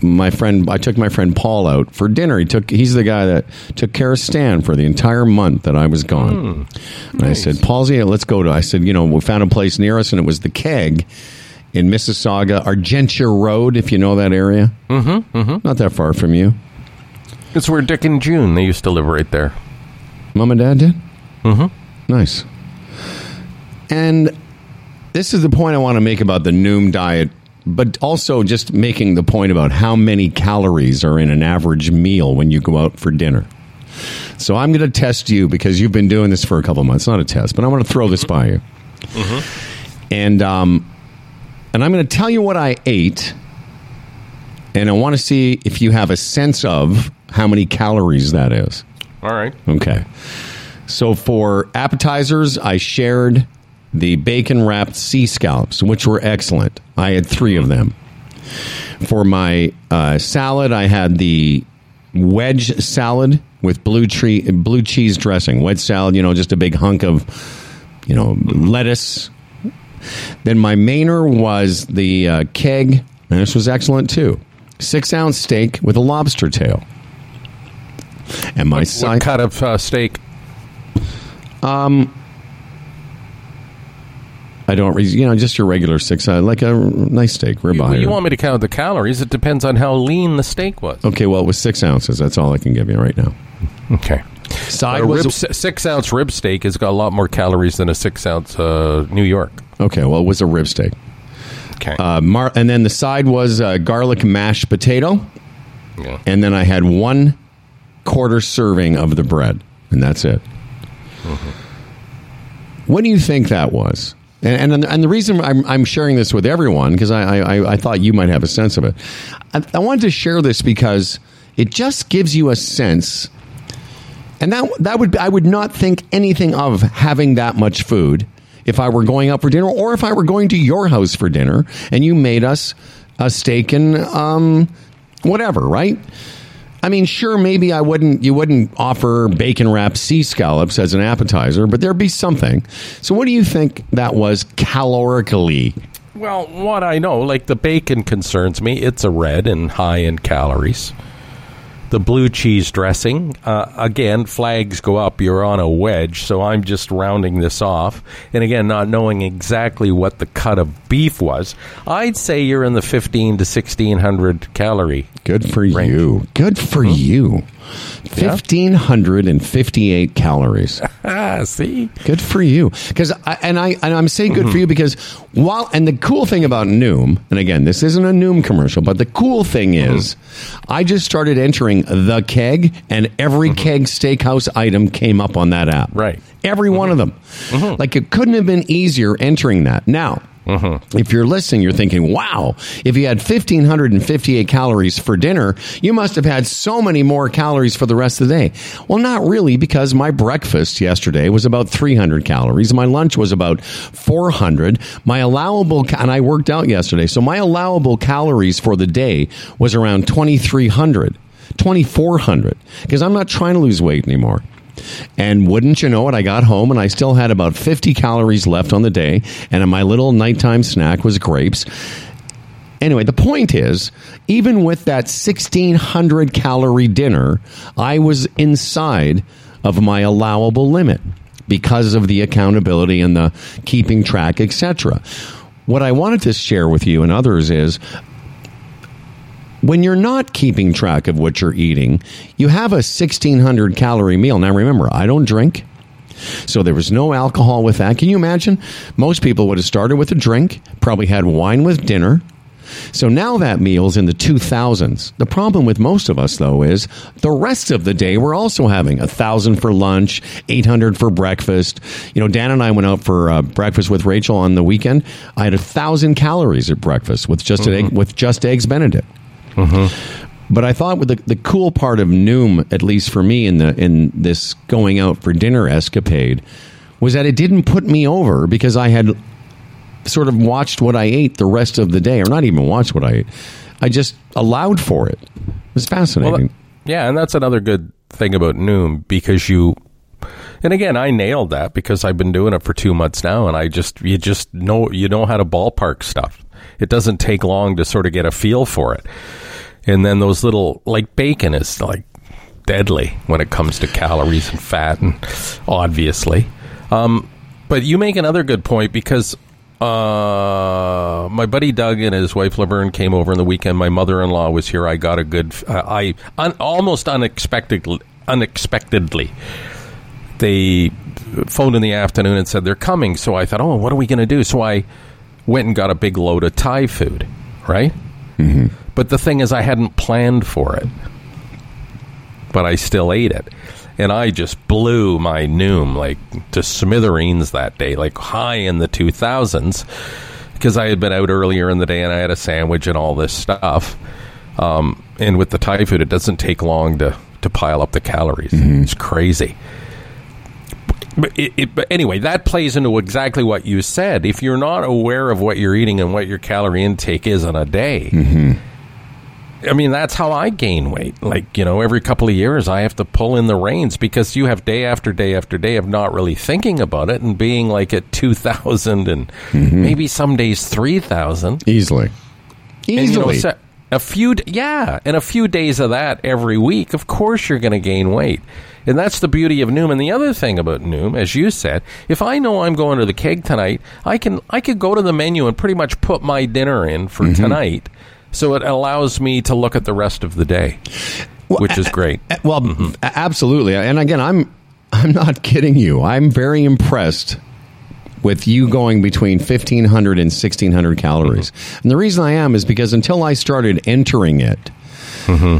my friend I took my friend Paul out for dinner. He took he's the guy that took care of Stan for the entire month that I was gone. and I said, Paul's let's go to I said, you know, we found a place near us and it was the keg in Mississauga, Argentia Road, if you know that area. Mm-hmm, mm-hmm. Not that far from you. It's where Dick and June they used to live right there. Mom and Dad did? Mm-hmm. Nice. And this is the point I want to make about the Noom diet, but also just making the point about how many calories are in an average meal when you go out for dinner. So I'm going to test you because you've been doing this for a couple months. Not a test, but I want to throw this by you. Mm-hmm. And um, and I'm going to tell you what I ate, and I want to see if you have a sense of how many calories that is. All right. Okay. So for appetizers, I shared the bacon wrapped sea scallops, which were excellent. I had three of them. For my uh, salad, I had the wedge salad with blue tree blue cheese dressing. Wedge salad, you know, just a big hunk of you know lettuce. Then my mainer was the uh, keg, and this was excellent too. Six ounce steak with a lobster tail. And my What side, cut of uh, steak? I don't, re- you know, just your regular six, uh, like a nice steak, You, ribeye. you want me to count the calories? It depends on how lean the steak was. okay, well, it was six ounces. That's all I can give you right now. Okay. Side A was rib, si- six ounce rib steak has got a lot more calories than a six ounce uh, New York. okay. Well, it was a rib steak, Okay. uh, mar- and then the side was uh, garlic mashed potato, yeah. and then I had one quarter serving of the bread, and that's it. What do you think that was? And and, and the reason I'm, I'm sharing this with everyone because I, I I thought you might have a sense of it. I, I wanted to share this because it just gives you a sense, and that that would I would not think anything of having that much food if I were going out for dinner or if I were going to your house for dinner and you made us a steak and um whatever, right? I mean, sure, maybe I wouldn't. You wouldn't offer bacon wrapped sea scallops as an appetizer, but there'd be something. So, what do you think that was calorically? Well, what I know, like the bacon concerns me. It's a red and high in calories. The blue cheese dressing, uh, again, flags go up. You're on a wedge, so I'm just rounding this off. And again, not knowing exactly what the cut of beef was, I'd say you're in the 15 to 1600 calorie. Good for Range. you. Good for you. Fifteen hundred and fifty-eight calories. Ah, see? Good for you. Because I, and I and I'm saying good for mm-hmm. you because while and the cool thing about Noom, and again, this isn't a Noom commercial, but the cool thing mm-hmm. is, I just started entering the keg, and every mm-hmm. keg steakhouse item came up on that app. Right. Every one of them. Like it couldn't have been easier entering that. Now. Mm-hmm. If you're listening, you're thinking, wow, if you had 1,558 calories for dinner, you must have had so many more calories for the rest of the day. Well, not really, because my breakfast yesterday was about 300 calories. My lunch was about 400. My allowable, and I worked out yesterday, so my allowable calories for the day was around 2,300, 2,400, because I'm not trying to lose weight anymore. And wouldn't you know it, I got home and I still had about 50 calories left on the day. And my little nighttime snack was grapes. Anyway, the point is, even with that 1600 calorie dinner, I was inside of my allowable limit because of the accountability and the keeping track, etc. What I wanted to share with you and others is when you're not keeping track of what you're eating, you have a 1600 calorie meal. Now remember, I don't drink. So there was no alcohol with that. Can you imagine? Most people would have started with a drink, probably had wine with dinner. So now that meal's in the 2000s. The problem with most of us, though, is the rest of the day we're also having a thousand for lunch, 800 for breakfast. You know, Dan and I went out for uh, breakfast with Rachel on the weekend. I had a thousand calories at breakfast with just egg, with just eggs Benedict. But I thought with the, the cool part of Noom, at least for me in the in this going out for dinner escapade, was that it didn't put me over because I had sort of watched what I ate the rest of the day, or not even watched what I ate. I just allowed for it. It was fascinating. Well, yeah, and that's another good thing about Noom because you and again, I nailed that because I've been doing it for 2 months now and I just you just know you know how to ballpark stuff. It doesn't take long to sort of get a feel for it. And then those little like bacon is like deadly when it comes to calories and fat and obviously. Um, but you make another good point because uh, my buddy Doug and his wife Laverne came over in the weekend. My mother-in-law was here. I got a good, uh, I un, almost unexpectedly, unexpectedly, they phoned in the afternoon and said they're coming. So I thought, oh, what are we going to do? So I went and got a big load of Thai food, right? Mm-hmm. But the thing is, I hadn't planned for it, but I still ate it and I just blew my Noom like to smithereens that day, like high in the 2000s, because I had been out earlier in the day and I had a sandwich and all this stuff. Um, and with the Thai food, it doesn't take long to, to pile up the calories. Mm-hmm. It's crazy. But, it, it, but anyway, that plays into exactly what you said. If you're not aware of what you're eating and what your calorie intake is in a day, mm-hmm I mean, that's how I gain weight. Like, you know, every couple of years I have to pull in the reins because you have day after day after day of not really thinking about it and being like at 2,000 and mm-hmm. maybe some days 3,000. Easily. Easily. And, you know, so a few, yeah, and a few days of that every week, of course you're going to gain weight. And that's the beauty of Noom. And the other thing about Noom, as you said, if I know I'm going to the keg tonight, I can I could go to the menu and pretty much put my dinner in for mm-hmm. tonight so it allows me to look at the rest of the day, well, which is great. Well, mm-hmm. absolutely. And again, I'm I'm not kidding you. I'm very impressed with you going between 1500 and 1600 calories. Mm-hmm. And the reason I am is because until I started entering it, mm-hmm.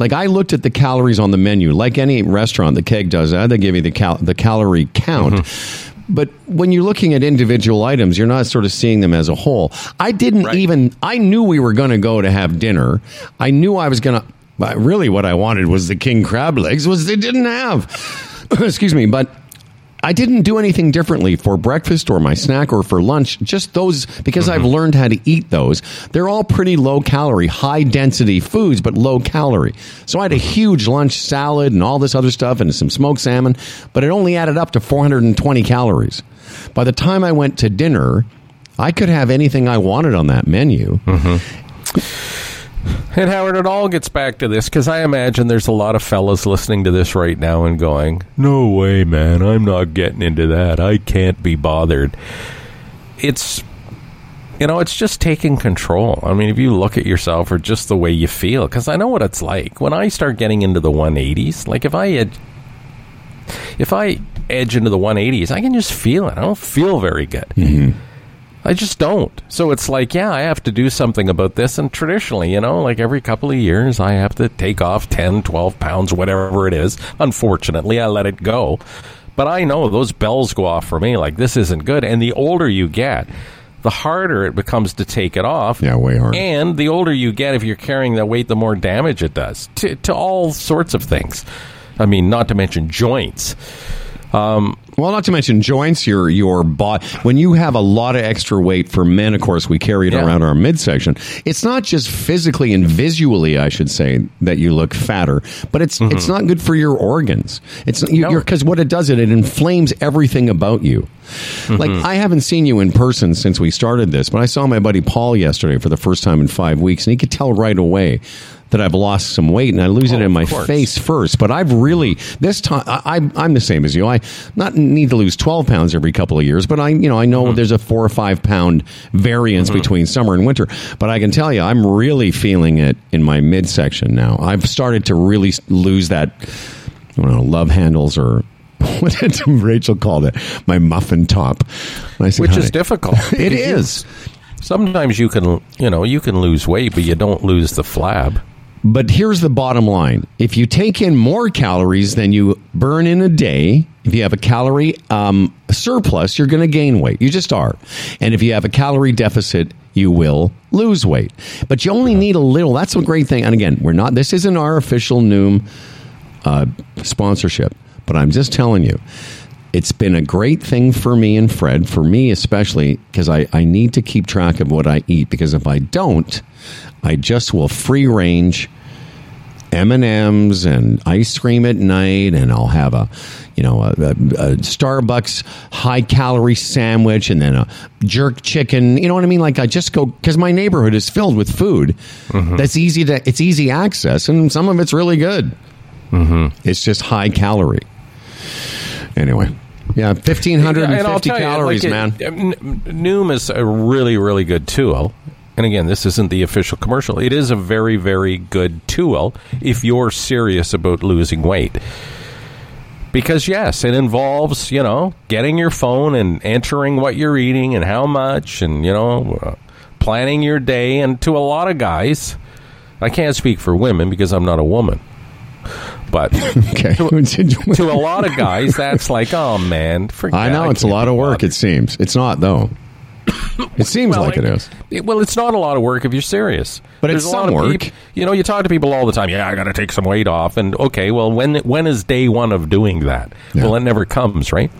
Like I looked at the calories on the menu, like any restaurant, the keg does that. They give you the cal- the calorie count. Mm-hmm. But when you're looking at individual items, you're not sort of seeing them as a whole. I didn't right. even, I knew we were going to go to have dinner. I knew I was going to, really what I wanted was the king crab legs, was they didn't have. Excuse me. But I didn't do anything differently for breakfast or my snack or for lunch. Just those because mm-hmm. I've learned how to eat those. They're all pretty low calorie, high density foods, but low calorie. So I had a huge lunch salad and all this other stuff and some smoked salmon, but it only added up to 420 calories. By the time I went to dinner, I could have anything I wanted on that menu. Mm-hmm. And Howard, it all gets back to this because I imagine there's a lot of fellas listening to this right now and going, "No way, man! I'm not getting into that. I can't be bothered." It's, you know, it's just taking control. I mean, if you look at yourself or just the way you feel, because I know what it's like when I start getting into the 180s. Like if I had, if I edge into the 180s, I can just feel it. I don't feel very good. Mm-hmm I just don't. So it's like, yeah, I have to do something about this. And traditionally, you know, like every couple of years, I have to take off 10, 12 pounds, whatever it is. Unfortunately, I let it go. But I know those bells go off for me. Like, this isn't good. And the older you get, the harder it becomes to take it off. Yeah, way harder. And the older you get, if you're carrying that weight, the more damage it does to, to all sorts of things. I mean, not to mention joints. Well, not to mention joints. Your your body. When you have a lot of extra weight for men, of course, we carry it Yeah. around our midsection. It's not just physically and visually, I should say, that you look fatter, but it's it's not good for your organs. It's Mm-hmm. No. because what it does it it inflames everything about you. Like Mm-hmm. I haven't seen you in person since we started this, but I saw my buddy Paul yesterday for the first time in five weeks, and he could tell right away that I've lost some weight, and I lose it Oh, in my course. face first. But I've really this time I, I'm the same as you. I not need to lose 12 pounds every couple of years, but I you know I know mm-hmm. there's a four or five pound variance mm-hmm. between summer and winter. But I can tell you, I'm really feeling it in my midsection now. I've started to really lose that. I don't know, love handles or. What did Rachel call it? My muffin top. Said, Which is difficult. It is. Sometimes you can, you know, you can lose weight, but you don't lose the flab. But here's the bottom line. If you take in more calories than you burn in a day, if you have a calorie um, surplus, you're going to gain weight. You just are. And if you have a calorie deficit, you will lose weight. But you only need a little. That's a great thing. And again, we're not, this isn't our official Noom uh, sponsorship, but I'm just telling you, it's been a great thing for me and Fred, for me especially, because I, I need to keep track of what I eat. Because if I don't, I just will free range M and M's and ice cream at night, and I'll have a, you know, a, a, a Starbucks high calorie sandwich, and then a jerk chicken. You know what I mean? Like I just go because my neighborhood is filled with food mm-hmm. that's easy to it's easy access, and some of it's really good. Mm-hmm. It's just high calorie. Anyway, yeah, fifteen hundred and fifty tell you, calories, like, man. Noom is a really, really good tool. And again, this isn't the official commercial. It is a very, very good tool if you're serious about losing weight. Because yes, it involves you know getting your phone and entering what you're eating and how much, and you know uh, planning your day. And to a lot of guys, I can't speak for women because I'm not a woman, but okay, to a lot of guys, that's like, oh man, forget. I know it's a lot of work. It seems it's not though. It seems Well, like it is. it- well, it's not a lot of work if you're serious. But There's it's a lot some of work. you know, you talk to people all the time. Yeah, I got to take some weight off, and okay, well, when when is day one of doing that? Yeah. Well, it never comes, right?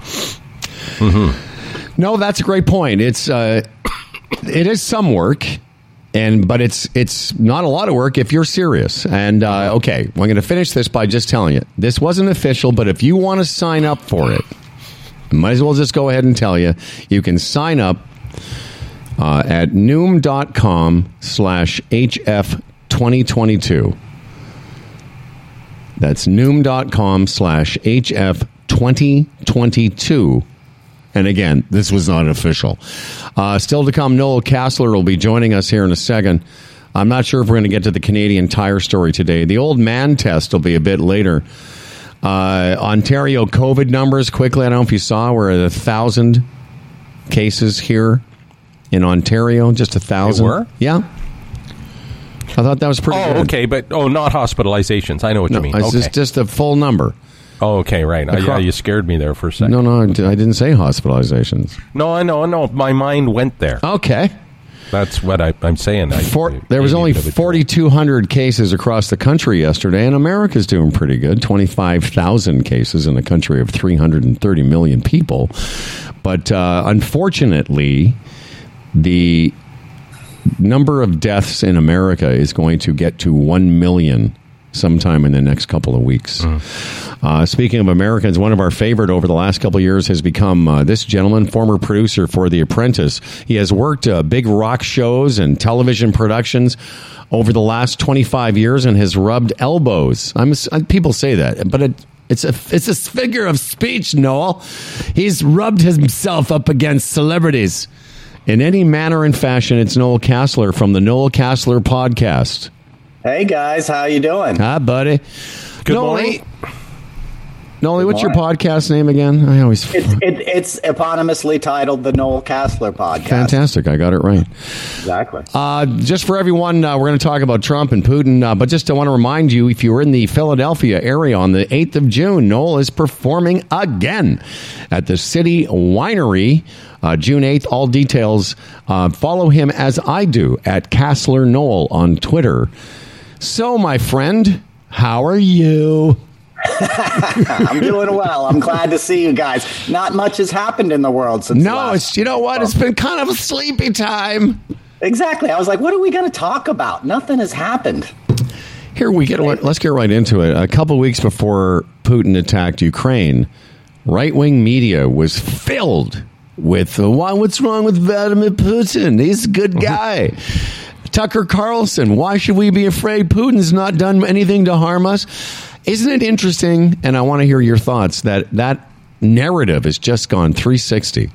No, that's a great point. It's uh, it is some work, and but it's it's not a lot of work if you're serious. And uh, okay, I'm going to finish this by just telling you this wasn't official, but if you want to sign up for it, I might as well just go ahead and tell you you can sign up uh, at noom.com slash hf 2022 that's noom.com slash hf 2022 and again, this was not official. Uh, still to come, Noel Casler will be joining us here in a second. I'm not sure if we're going to get to the Canadian Tire story today. The old man test will be a bit later. Uh, Ontario COVID numbers quickly. I don't know if you saw, we're at thousand cases here in Ontario. Just a thousand. were? Yeah. I thought that was pretty Oh, good. okay, but oh, not hospitalizations. I know what No, you mean. it's Okay. just, just a full number. oh, okay, right. Yeah, you scared me there for a second. No, no, I I didn't say hospitalizations. no, I know, I know. My mind went there. Okay. That's what I, I'm saying. I, Four, I there was only a bit of a- 4,200 cases across the country yesterday, and America's doing pretty good. 25,000 cases in a country of 330 million people. But uh, unfortunately, the number of deaths in America is going to get to 1 million sometime in the next couple of weeks. Uh, speaking of Americans, one of our favorite over the last couple of years has become uh, this gentleman, former producer for The Apprentice. He has worked uh, big rock shows and television productions over the last 25 years and has rubbed elbows. I'm, uh, people say that, but it, it's a it's a figure of speech, Noel. He's rubbed himself up against celebrities in any manner and fashion. It's Noel Casler from the Noel Casler podcast. Hey guys, how you doing? Hi, buddy. Good Noel, morning. Noel, what's your podcast name again? I always It's it, it's eponymously titled the Noel Casler Podcast. fantastic. I got it right. Exactly. Uh, just for everyone, uh, we're going to talk about Trump and Putin. Uh, but just I want to remind you, if you were in the Philadelphia area on the 8th of June, Noel is performing again at the City Winery. Uh, June 8th, all details. Uh, follow him as I do at Casler Noel on Twitter. So, my friend, how are you? I'm doing well. I'm glad to see you guys. Not much has happened in the world since. No, last- it's you know what? It's been kind of a sleepy time. exactly. I was like, what are we going to talk about? Nothing has happened. Here we get. Let's get right into it. A couple weeks before Putin attacked Ukraine, right wing media was filled with why. What's wrong with Vladimir Putin? He's a good mm-hmm. guy. Tucker Carlson. Why should we be afraid? Putin's not done anything to harm us. Isn't it interesting? And I want to hear your thoughts that that narrative has just gone 360.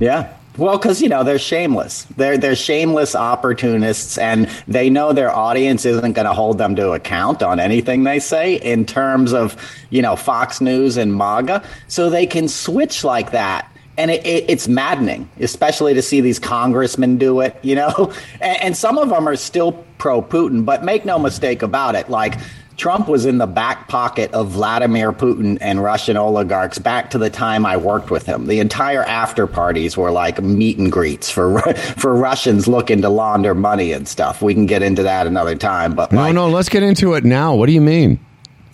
Yeah. Well, because you know they're shameless. They're they're shameless opportunists, and they know their audience isn't going to hold them to account on anything they say in terms of you know Fox News and MAGA. So they can switch like that, and it, it, it's maddening, especially to see these congressmen do it. You know, and, and some of them are still pro Putin, but make no mistake about it, like. Trump was in the back pocket of Vladimir Putin and Russian oligarchs back to the time I worked with him. The entire after parties were like meet and greets for for Russians looking to launder money and stuff. We can get into that another time, but No, like, no, let's get into it now. What do you mean?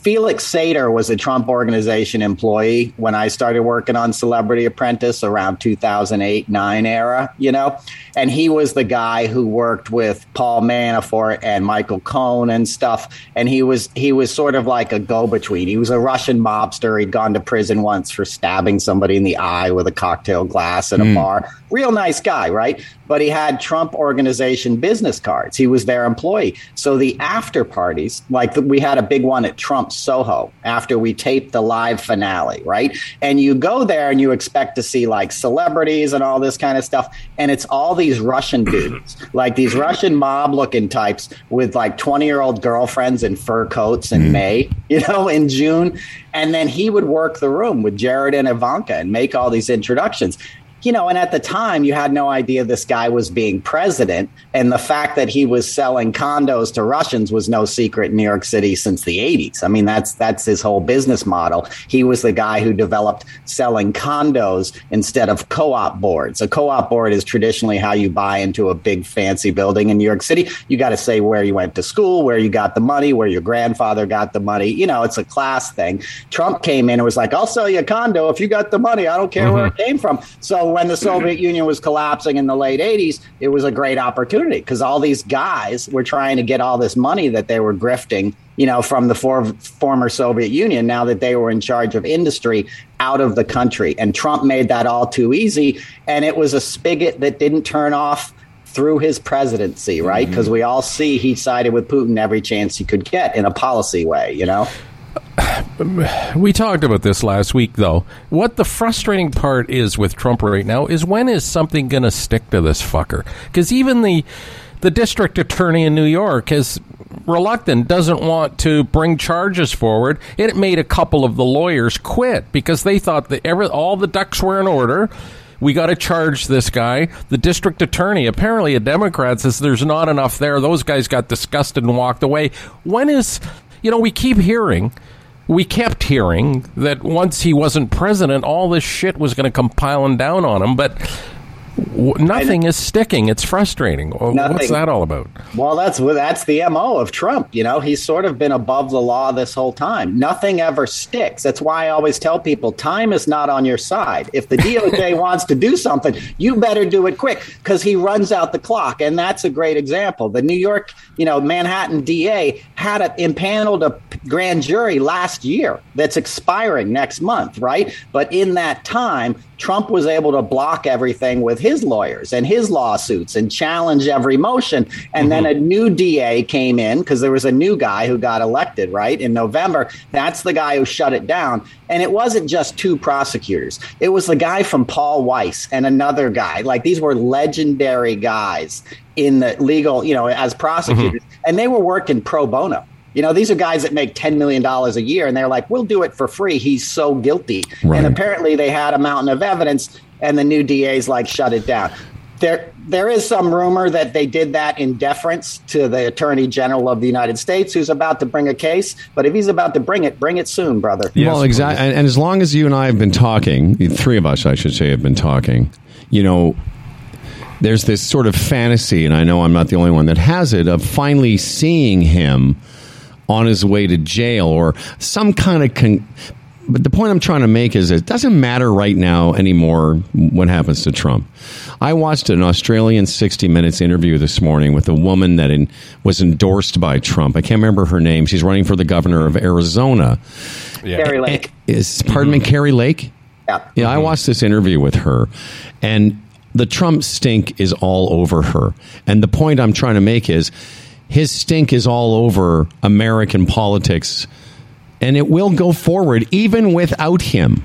Felix Sater was a Trump organization employee when I started working on Celebrity Apprentice around 2008 9 era, you know? And he was the guy who worked with Paul Manafort and Michael Cohen and stuff. And he was he was sort of like a go-between. He was a Russian mobster. He'd gone to prison once for stabbing somebody in the eye with a cocktail glass in a hmm. bar. Real nice guy, right? But he had Trump organization business cards. He was their employee. So the after parties, like we had a big one at Trump Soho after we taped the live finale, right? And you go there and you expect to see like celebrities and all this kind of stuff. And it's all these Russian dudes, like these Russian mob looking types with like 20 year old girlfriends in fur coats in mm-hmm. May, you know, in June. And then he would work the room with Jared and Ivanka and make all these introductions you know, and at the time you had no idea this guy was being president. And the fact that he was selling condos to Russians was no secret in New York City since the 80s. I mean, that's that's his whole business model. He was the guy who developed selling condos instead of co-op boards. A co-op board is traditionally how you buy into a big fancy building in New York City. You got to say where you went to school, where you got the money, where your grandfather got the money. You know, it's a class thing. Trump came in and was like, "I'll sell you a condo if you got the money. I don't care where it mm-hmm. came from." So when the Soviet Union was collapsing in the late 80s, it was a great opportunity because all these guys were trying to get all this money that they were grifting, you know, from the for- former Soviet Union now that they were in charge of industry out of the country. And Trump made that all too easy. And it was a spigot that didn't turn off through his presidency, right? Mm-hmm. Because we all see he sided with Putin every chance he could get in a policy way, you know? We talked about this last week, though. What the frustrating part is with Trump right now is when is something going to stick to this fucker? Because even the the district attorney in New York is reluctant, doesn't want to bring charges forward. It made a couple of the lawyers quit because they thought that every, all the ducks were in order. We got to charge this guy. The district attorney, apparently a Democrat, says there's not enough there. Those guys got disgusted and walked away. When is, you know, we keep hearing we kept hearing that once he wasn't president, all this shit was going to come piling down on him, but nothing is sticking. It's frustrating. What's that all about? Well, that's that's the mo of Trump. You know, he's sort of been above the law this whole time. Nothing ever sticks. That's why I always tell people time is not on your side. If the DOJ wants to do something, you better do it quick because he runs out the clock, and that's a great example. The New York, you know, Manhattan DA had a, impaneled a grand jury last year that's expiring next month, right? But in that time, Trump was able to block everything with his lawyers and his lawsuits and challenge every motion. And then mm-hmm. a new DA came in because there was a new guy who got elected, right, in November. That's the guy who shut it down. And it wasn't just two prosecutors, it was the guy from Paul Weiss and another guy. Like these were legendary guys in the legal, you know, as prosecutors, mm-hmm. and they were working pro bono. You know, these are guys that make $10 million a year, and they're like, we'll do it for free. He's so guilty. Right. And apparently they had a mountain of evidence, and the new DA's like, shut it down. There, there is some rumor that they did that in deference to the Attorney General of the United States, who's about to bring a case. But if he's about to bring it, bring it soon, brother. well, exactly. And, and as long as you and I have been talking, the three of us, I should say, have been talking, you know, there's this sort of fantasy, and I know I'm not the only one that has it, of finally seeing him on his way to jail or some kind of. Con- but the point I'm trying to make is it doesn't matter right now anymore what happens to Trump. I watched an Australian 60 Minutes interview this morning with a woman that in, was endorsed by Trump. I can't remember her name. She's running for the governor of Arizona. Yeah. Kari eh, Lake. Eh, is pardon me, mm-hmm. Kari Lake? Yeah. Yeah, I mm-hmm. watched this interview with her, and the Trump stink is all over her. And the point I'm trying to make is his stink is all over American politics, and it will go forward even without him.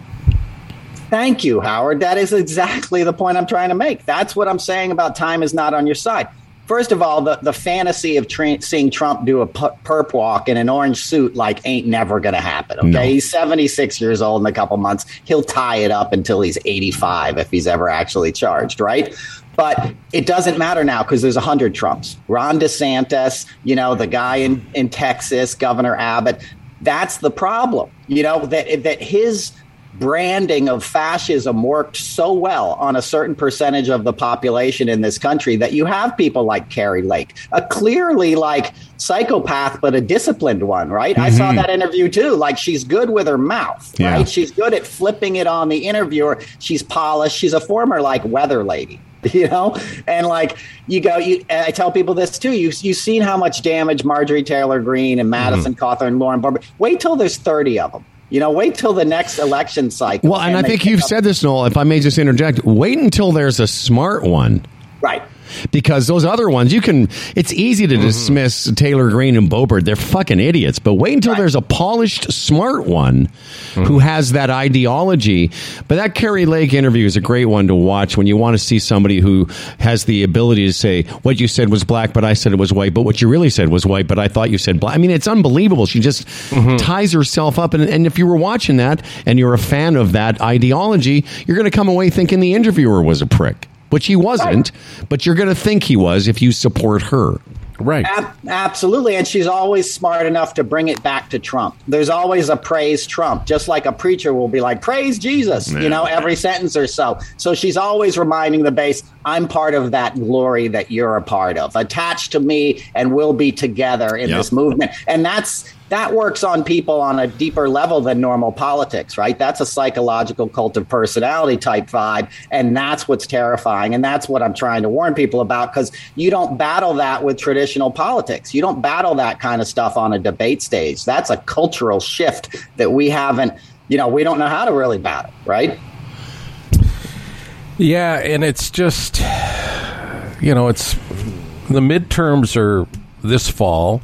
Thank you, Howard. That is exactly the point I'm trying to make. That's what I'm saying about time is not on your side. First of all, the, the fantasy of tra- seeing Trump do a pu- perp walk in an orange suit like ain't never going to happen. Okay, No. he's 76 years old in a couple months. He'll tie it up until he's 85 if he's ever actually charged, right? But it doesn't matter now because there's 100 Trumps. Ron DeSantis, you know, the guy in, in Texas, Governor Abbott. That's the problem, you know, that, that his branding of fascism worked so well on a certain percentage of the population in this country that you have people like Kari Lake, a clearly like psychopath, but a disciplined one, right? I saw mm-hmm. that interview too. Like she's good with her mouth, Yeah. right? She's good at flipping it on the interviewer. She's polished. She's a former like weather lady. You know, and like you go, you. I tell people this too. You you've seen how much damage Marjorie Taylor Greene and mm-hmm. Madison Cawthorn, Lauren Boebert. Wait till there's thirty of them. You know, wait till the next election cycle. Well, and I think you've up- said this, Noel. If I may just interject, wait until there's a smart one. right. Because those other ones you can it's easy to mm-hmm. dismiss Taylor Greene and Boebert they're fucking idiots. But wait until there's a polished smart one mm-hmm. who has that ideology. But that Kari Lake interview is a great one to watch when you want to see somebody who has the ability to say what you said was black but i said it was white but what you really said was white but i thought you said black. I mean it's unbelievable. She just mm-hmm. ties herself up. And, and if you were watching that and you're a fan of that ideology you're going to come away thinking the interviewer was a prick which he wasn't, but you're going to think he was if you support her. Right. Ab- absolutely. And she's always smart enough to bring it back to Trump. There's always a praise Trump, just like a preacher will be like, praise Jesus, you know, every sentence or so. So she's always reminding the base, I'm part of that glory that you're a part of, attached to me, and we'll be together in Yep. this movement. And that's that works on people on a deeper level than normal politics, right? That's a psychological cult of personality type vibe. And that's what's terrifying. And that's what I'm trying to warn people about because you don't battle that with traditional politics. You don't battle that kind of stuff on a debate stage. That's a cultural shift that we haven't, you know, we don't know how to really battle, right? Yeah, and it's just, you know, it's the midterms are this fall,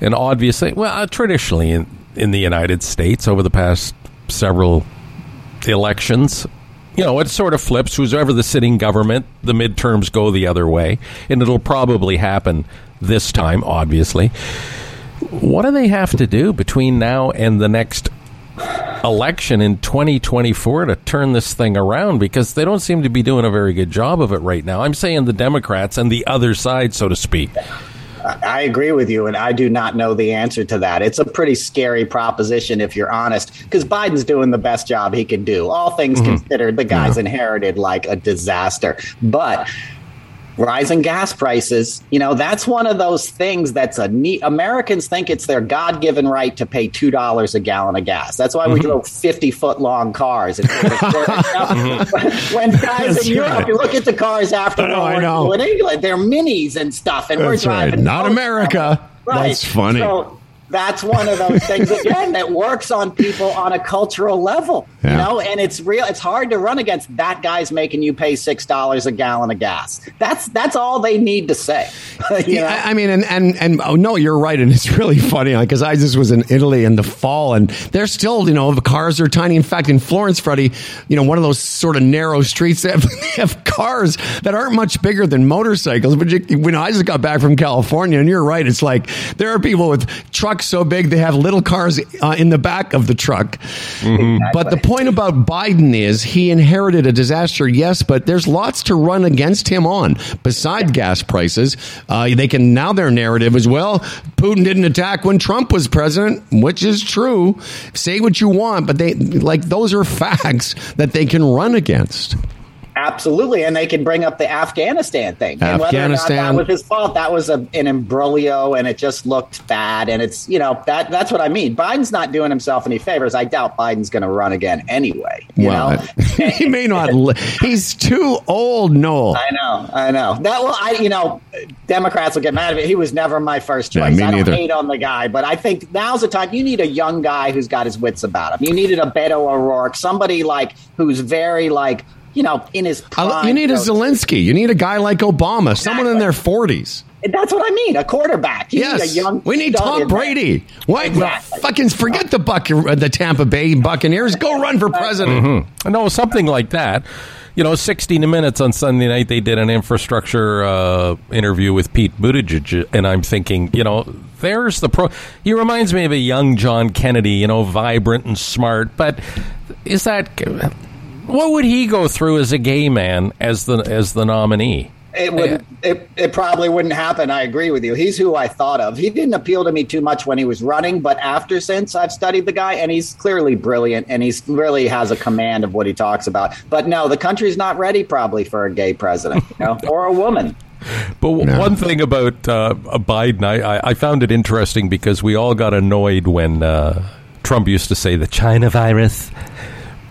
and obviously, well, uh, traditionally in in the United States over the past several elections. You know, it sort of flips. Who's ever the sitting government, the midterms go the other way, and it'll probably happen this time. Obviously, what do they have to do between now and the next election in 2024 to turn this thing around because they don't seem to be doing a very good job of it right now. I'm saying the Democrats and the other side, so to speak. I agree with you, and I do not know the answer to that. It's a pretty scary proposition, if you're honest, because Biden's doing the best job he can do. All things mm-hmm. considered, the guy's inherited like a disaster. But rising gas prices, you know, that's one of those things that's a neat. Americans think it's their God given right to pay $2 a gallon of gas. That's why we mm-hmm. drove 50 foot long cars. And mm-hmm. when guys That's in Europe, right. you look at the cars after World War. II in England, they're minis and stuff. And we're That's right. driving. Not boats. America. That's funny. So that's one of those things again that works on people on a cultural level, Yeah. you know. And it's real. It's hard to run against that guy's making you pay six dollars a gallon of gas. That's that's all they need to say. you know? I mean, and and and oh no, you're right, and it's really funny because I just was in Italy in the fall, and they're still, you know, the cars are tiny. In fact, in Florence, Freddie, you know, one of those sort of narrow streets, that have, have cars that aren't much bigger than motorcycles. But you, when I just got back from California, and you're right, it's like there are people with trucks so big they have little cars uh, in the back of the truck. But the point about Biden is he inherited a disaster, yes, but there's lots to run against him on. Beside gas prices, uh, they can now their narrative as well, Putin didn't attack when Trump was president, which is true. Say what you want, but they like those are facts that they can run against. Absolutely, and they can bring up the Afghanistan thing. And whether or not Afghanistan. that was his fault, that was a, an imbroglio, and it just looked bad. And it's you know that that's what I mean. Biden's not doing himself any favors. I doubt Biden's going to run again anyway. You well, know? he may not. Li- he's too old, Noel. I know, I know. That well, I you know, Democrats will get mad at it. He was never my first Yeah, choice. me I don't neither. hate on the guy, but I think now's the time. You need a young guy who's got his wits about him. You needed a Beto O'Rourke, somebody like who's very like you know in his I prime. you need a so- Zelensky. You need a guy like Obama, someone in their forties. That's what I mean. A quarterback. You Yes, need a young. we need Tom. Brady. Why? Exactly. Fucking forget the Buck, the Tampa Bay Buccaneers. Go run for president. No, something like that. You know, 60 Minutes on Sunday night, they did an infrastructure uh, interview with Pete Buttigieg, and I'm thinking, you know, there's the pro. He reminds me of a young John Kennedy, you know, vibrant and smart, but is that. What would he go through as a gay man as the as the nominee? It would. It, it probably wouldn't happen. I agree with you. He's who I thought of. He didn't appeal to me too much when he was running, but after since I've studied the guy, and he's clearly brilliant, and he's really has a command of what he talks about. But no, the country's not ready probably for a gay president, you know, or a woman. But No. one thing about uh, Biden, I, I, I found it interesting because we all got annoyed when uh, Trump used to say the China virus.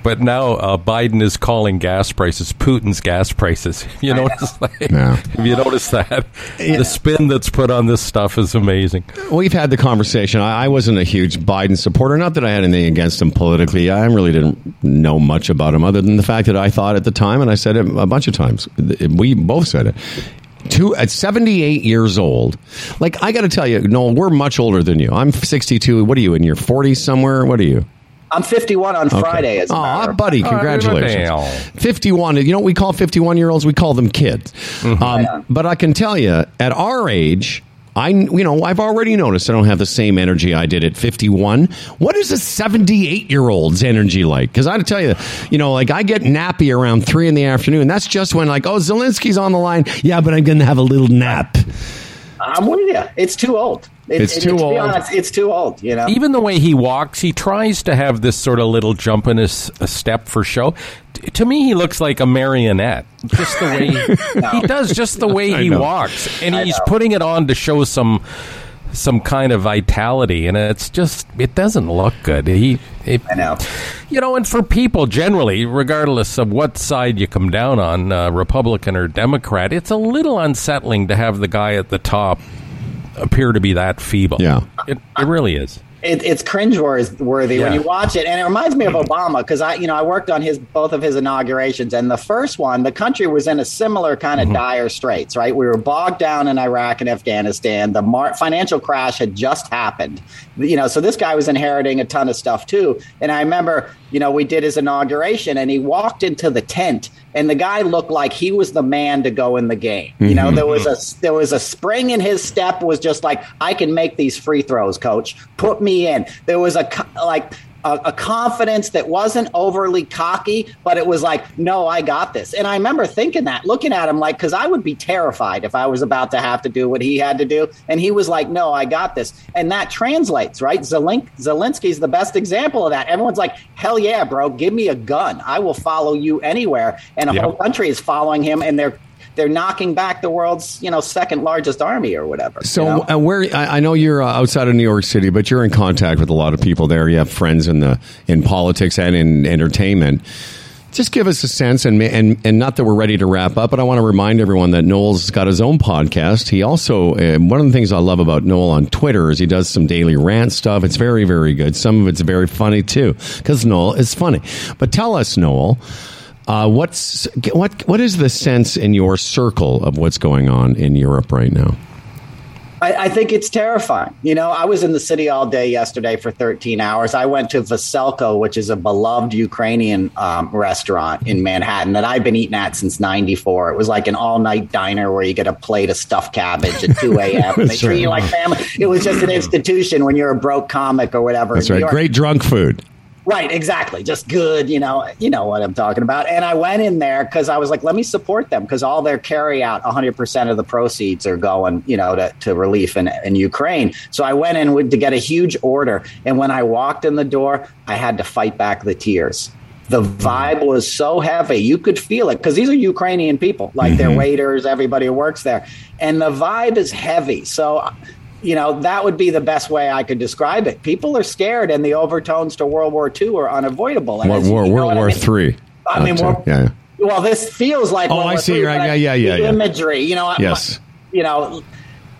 But now uh, Biden is calling gas prices Putin's gas prices. You notice that? No. Have you noticed that? The spin that's put on this stuff is amazing. We've had the conversation. I, I wasn't a huge Biden supporter. Not that I had anything against him politically. I really didn't know much about him, other than the fact that I thought at the time, and I said it a bunch of times. We both said it. Two at seventy eight years old. Like I got to tell you, Noel, we're much older than you. I'm sixty two. What are you in your forties somewhere? What are you? I'm 51 on Friday. As a Oh, of buddy, Oh, congratulations. Riverdale. 51. You know what we call 51 year olds? We call them kids. Mm-hmm. Um, but I can tell you, at our age, I, you know, I've already noticed I don't have the same energy I did at 51. What is a 78 year old's energy like? Because I got to tell you, you know, like I get nappy around three in the afternoon. That's just when, like, oh, Zelensky's on the line. Yeah, but I'm going to have a little nap. I'm with you. It's too old. It- It's it- too to old. Honest, it's too old. You know. Even the way he walks, he tries to have this sort of little jump in his uh, step for show. T- to me, he looks like a marionette. Just the way he does, just the way he walks, and I he's know. putting it on to show some some kind of vitality, and it's just it doesn't look good. He, it, I know. you know, and for people generally, regardless of what side you come down on, uh, Republican or Democrat, it's a little unsettling to have the guy at the top appear to be that feeble. Yeah. it, it really is. It, it's cringeworthy worthy Yeah. when you watch it, and it reminds me of mm-hmm. Obama because I, you know, I worked on his both of his inaugurations, and the first one, the country was in a similar kind of Mm-hmm. dire straits, right? We were bogged down in Iraq and Afghanistan. The mar- financial crash had just happened, you know, so this guy was inheriting a ton of stuff too. And I remember, you know, we did his inauguration, and he walked into the tent, and the guy looked like he was the man to go in the game. You know, mm-hmm. there was mm-hmm. a there was a spring in his step. Was just like I can make these free throws, coach. Put me in. There was a like. A, a confidence that wasn't overly cocky, but it was like, no, I got this. And I remember thinking that, looking at him like, because I would be terrified if I was about to have to do what he had to do. And he was like, no, I got this. And that translates, right? Zelink- Zelensky's the best example of that. Everyone's like, hell yeah, bro, give me a gun. I will follow you anywhere. And a Yeah. whole country is following him, and they're they're knocking back the world's you know second largest army or whatever. So, you know? uh, where I, I know you're uh, outside of New York City, but you're in contact with a lot of people there. You have friends in the in politics and in entertainment. Just give us a sense, and and and not that we're ready to wrap up, but I want to remind everyone that Noel's got his own podcast. He also uh, one of the things I love about Noel on Twitter is he does some daily rant stuff. It's very very good. Some of it's very funny too, because Noel is funny. But tell us, Noel. Uh, what's what? What is the sense in your circle of what's going on in Europe right now? I, I think it's terrifying. You know, I was in the city all day yesterday for 13 hours. I went to Veselka, which is a beloved Ukrainian um, restaurant in Manhattan that I've been eating at since 94. It was like an all night diner where you get a plate of stuffed cabbage at 2 a.m. they treat you like family. It was just an institution when you're a broke comic or whatever. That's right. Great drunk food. Right, exactly. Just good, you know, you know what I'm talking about. And I went in there because I was like, let me support them because all their carry out, 100% of the proceeds are going, you know, to, to relief in, in Ukraine. So I went in with, to get a huge order. And when I walked in the door, I had to fight back the tears. the vibe was so heavy. You could feel it because these are Ukrainian people, like they're mm-hmm. waiters, everybody who works there. And the vibe is heavy. So, you know, that would be the best way I could describe it. People are scared, and the overtones to World War II are unavoidable. And World War, you know World what I mean? Three. I mean, yeah. Well, this feels like. Oh, World I War see, III, right, yeah, yeah, yeah, the yeah. Imagery, you know. Yes. You know,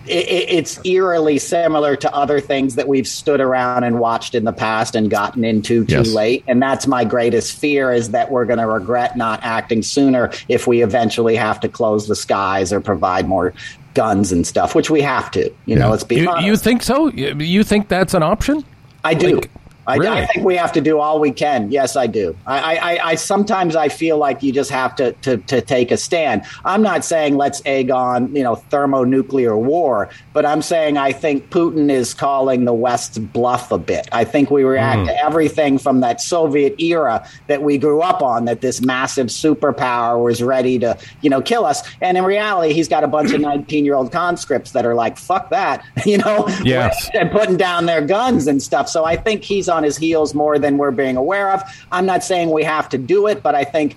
it, it, it's eerily similar to other things that we've stood around and watched in the past and gotten into too Yes. late. And that's my greatest fear is that we're going to regret not acting sooner if we eventually have to close the skies or provide more guns and stuff, which we have to. You know, let's be You, honest. you think so? You you think that's an option? I do. Like, I, really? I think we have to do all we can. Yes, I do. I, I, I, sometimes I feel like you just have to, to to take a stand. I'm not saying let's egg on you know thermonuclear war, but I'm saying I think Putin is calling the West's bluff a bit. I think we react hmm. to everything from that Soviet era that we grew up on, that this massive superpower was ready to you know kill us, and in reality, he's got a bunch of 19 year old conscripts that are like fuck that, you know, Yes. and putting down their guns and stuff. So I think he's on his heels more than we're being aware of. I'm not saying we have to do it, but I think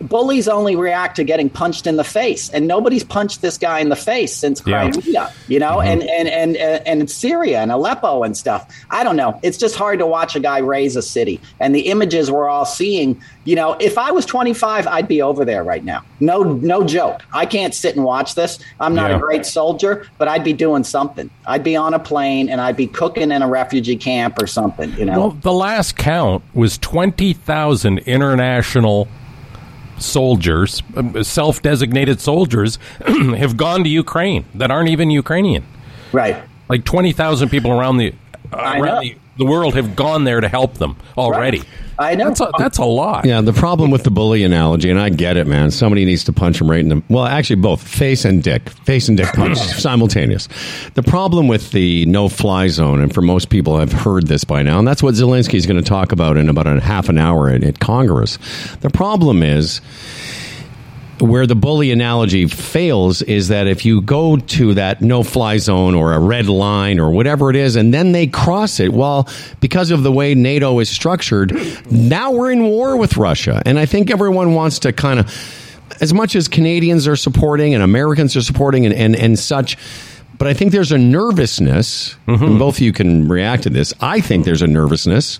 bullies only react to getting punched in the face, and nobody's punched this guy in the face since Yeah. Crimea, you know, mm-hmm. and, and and and and Syria and Aleppo and stuff. I don't know. It's just hard to watch a guy raze a city, and the images we're all seeing. You know, if I was 25, I'd be over there right now. No, no joke. I can't sit and watch this. I'm not Yeah. a great soldier, but I'd be doing something. I'd be on a plane and I'd be cooking in a refugee camp or something. You know. Well, the last count was 20,000 international soldiers, um, self designated soldiers, have gone to Ukraine that aren't even Ukrainian. Right. Like 20,000 people around the. Around the, the world have gone there to help them already. Right. I know. That's a, that's a lot. Yeah, the problem with the bully analogy, and I get it, man. Somebody needs to punch him right in the well, actually both face and dick, face and dick punch simultaneous. The problem with the no-fly zone, and for most people, I've heard this by now, and that's what Zelensky is going to talk about in about a half an hour at, at Congress. The problem is where the bully analogy fails is that if you go to that no fly zone or a red line or whatever it is and then they cross it well because of the way NATO is structured now we're in war with Russia. And I think everyone wants to kind of as much as Canadians are supporting and Americans are supporting and, and, and such but I think there's a nervousness mm-hmm. and both of you can react to this I think there's a nervousness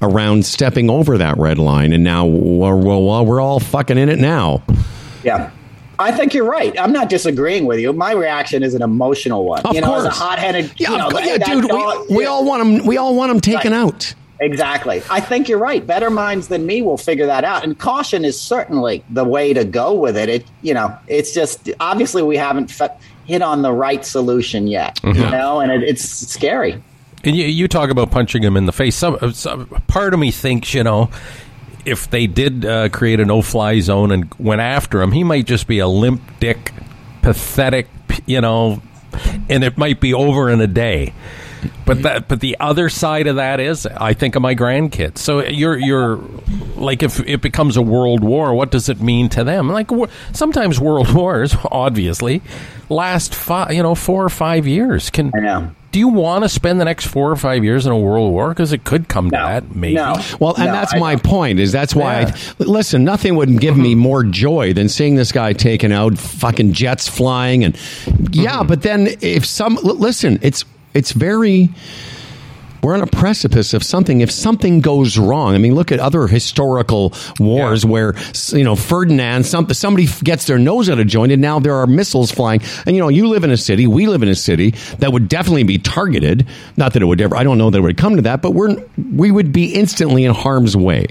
around stepping over that red line and now well, well, well we're all fucking in it now Yeah. I think you're right. I'm not disagreeing with you. My reaction is an emotional one. Of you know, course, as a hot-headed, Yeah, you know, of that- yeah, that dude. dog- we, we yeah. all want them. We all want them taken Right. out. Exactly. I think you're right. Better minds than me will figure that out. And caution is certainly the way to go with it. It, you know, it's just obviously we haven't f- hit on the right solution yet. You mm-hmm. know, and it, it's scary. And you, you talk about punching him in the face. Some, some part of me thinks, you know, if they did uh, create a no-fly zone and went after him, he might just be a limp dick, pathetic, you know, and it might be over in a day. But that, but the other side of that is, I think of my grandkids. So you're, you're like, if it becomes a world war, what does it mean to them? Like, sometimes world wars, obviously, last five, you know, four or five years. Can I know. do you want to spend the next four or five years in a world war? Because it could come to No. that, maybe. No. Well, and No, that's I my don't. point. Is that's why? Yeah. I, listen, nothing would give me more joy than seeing this guy taken out, fucking jets flying, and yeah. Mm-hmm. But then if some listen, it's it's very. We're on a precipice of something. If something goes wrong, I mean, look at other historical wars Yeah. where you know Ferdinand, some, somebody gets their nose out of joint, and now there are missiles flying. And you know, you live in a city, we live in a city that would definitely be targeted. Not that it would ever. I don't know that it would come to that, but we're we would be instantly in harm's way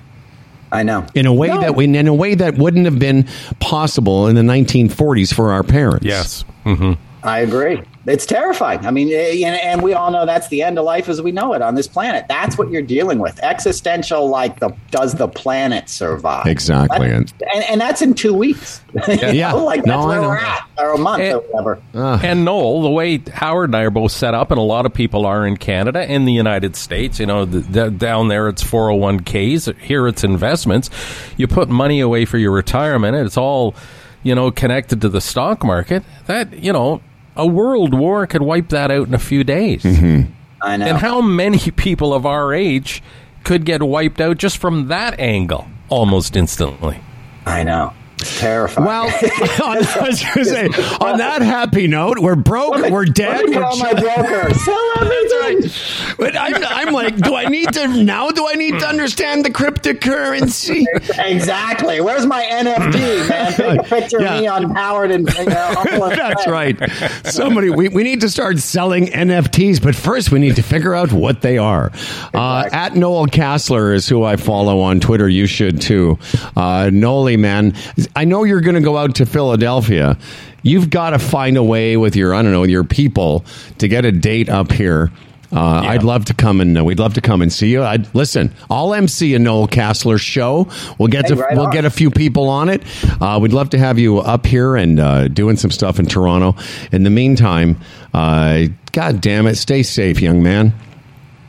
I know. in a way No. that we in a way that wouldn't have been possible in the 1940s for our parents. Yes. hmm I agree. It's terrifying. I mean, eh, and, and we all know that's the end of life as we know it on this planet. That's what you're dealing with. Existential, like the does the planet survive? Exactly. That- and, and that's in two weeks. You Yeah. know, like No, that's I where know. we're at, or a month And- or whatever. And Noel, the way Howard and I are both set up, and a lot of people are in Canada and the United States, you know, the, the, down there it's 401ks, here it's investments. You put money away for your retirement, and it's all, you know, connected to the stock market. That, you know, a world war could wipe that out in a few days. Mm-hmm. I know. And how many people of our age could get wiped out just from that angle almost instantly. I know. Terrifying. Well, on, I was gonna say, on that happy note, we're broke, me- we're dead. We're call my broker. Sell everything. But I'm, I'm like, do I need to now? Do I need to understand the cryptocurrency? Exactly. Where's my NFT, man? Take a picture Yeah. me on Howard and you know, That's right. Somebody, we, we need to start selling NFTs, but first we need to figure out what they are. Uh, at Noel Casler is who I follow on Twitter. You should too. Uh, Noli, man, I know you're going to go out to Philadelphia. You've got to find a way with your, I don't know, your people to get a date up here. Uh, I'd love to come and uh, we'd love to come and see you. I'd listen. I'll MC a Noel Casler show. We'll get Hey, to right we'll on. get a few people on it. Uh, we'd love to have you up here and uh, doing some stuff in Toronto. In the meantime, uh, God damn it, stay safe, young man.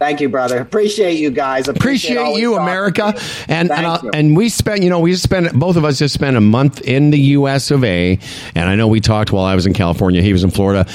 Thank you, brother. Appreciate you guys. Appreciate always you, America, and and, uh, you. and we spent, you know, we just spent both of us just spent a month in the U.S. of A. And I know we talked while I was in California, he was in Florida.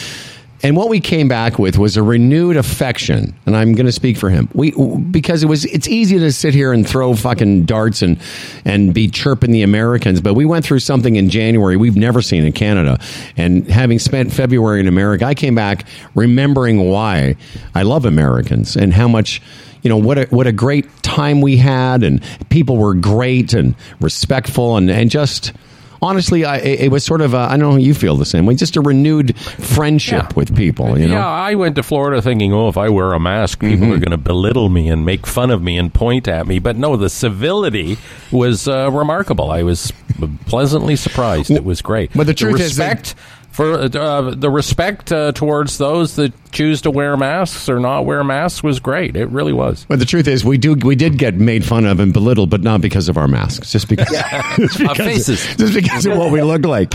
And what we came back with was a renewed affection, and I'm going to speak for him. We because it was it's easy to sit here and throw fucking darts and and be chirping the Americans, but we went through something in January we've never seen in Canada. And having spent February in America, I came back remembering why I love Americans and how much you know what a what a great time we had, and people were great and respectful, and and just honestly, I it it was sort of I I don't know how you feel the same way, just a renewed friendship Yeah. with people. You know, Yeah, I went to Florida thinking, oh, if I wear a mask, people Mm-hmm. are going to belittle me and make fun of me and point at me. But no, the civility was uh, remarkable. I was pleasantly surprised. It was great. But the truth is that- respect for uh, the respect uh, towards those that choose to wear masks or not wear masks was great. It really was. But the truth is, we do we did get made fun of and belittled, but not because of our masks, just because, just because, faces. just because of what we look like.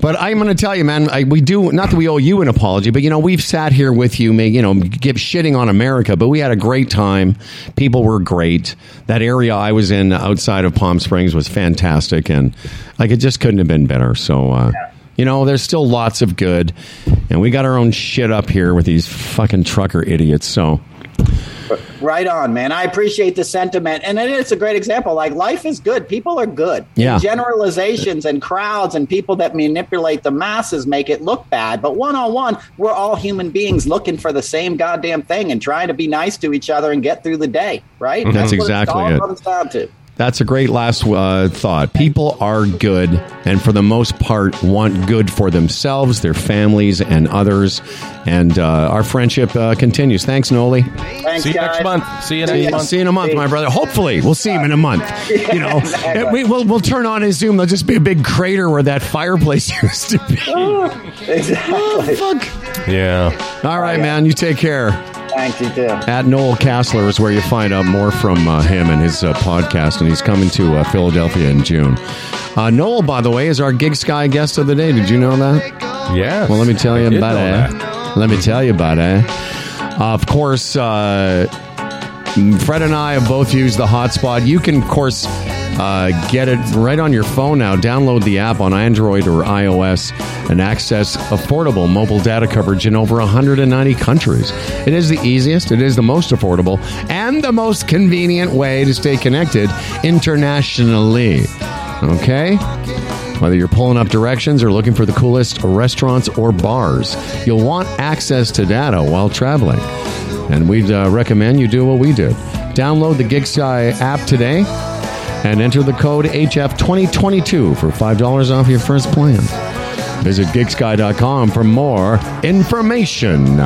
But I'm going to tell you, man, I, we do not that we owe you an apology, but you know, we've sat here with you, make you know, give shitting on America, but we had a great time. People were great. That area I was in outside of Palm Springs was fantastic, and like it just couldn't have been better. So. uh you know, there's still lots of good, and we got our own shit up here with these fucking trucker idiots. So, Right on, man. I appreciate the sentiment. And it is a great example. Like, life is good. People are good. Yeah. Generalizations and crowds and people that manipulate the masses make it look bad. But one on one, we're all human beings looking for the same goddamn thing and trying to be nice to each other and get through the day, right? Mhm. That's what exactly all it. comes down to. That's a great last uh, thought. People are good, and for the most part, want good for themselves, their families, and others. And uh, our friendship uh, continues. Thanks, Noli. Thanks, See you guys. next month. See you See next ya. month. See you in a month, my brother. Hopefully, we'll see him in a month. You know, exactly. We, we'll we'll turn on his Zoom. There'll just be a big crater where that fireplace used to be. Exactly. Fuck. Yeah. All right, man. You take care. Thanks, you too. At Noel Casler is where you find out more from uh, him and his uh, podcast, and he's coming to uh, Philadelphia in June. Uh, Noel, by the way, is our GigSky guest of the day. Did you know that? Yeah. Well, let me tell you I about it. Let me tell you about it. of course, uh, Fred and I have both used the hotspot. You can, of course, uh, get it right on your phone now. Download the app on Android or iOS and access affordable mobile data coverage in over 190 countries. It is the easiest, it is the most affordable, and the most convenient way to stay connected internationally. Okay? Whether you're pulling up directions or looking for the coolest restaurants or bars, you'll want access to data while traveling. And we'd uh, recommend you do what we did. Download the GigSky app today and enter the code HF2022 for $5 off your first plan. Visit gigsky.com for more information.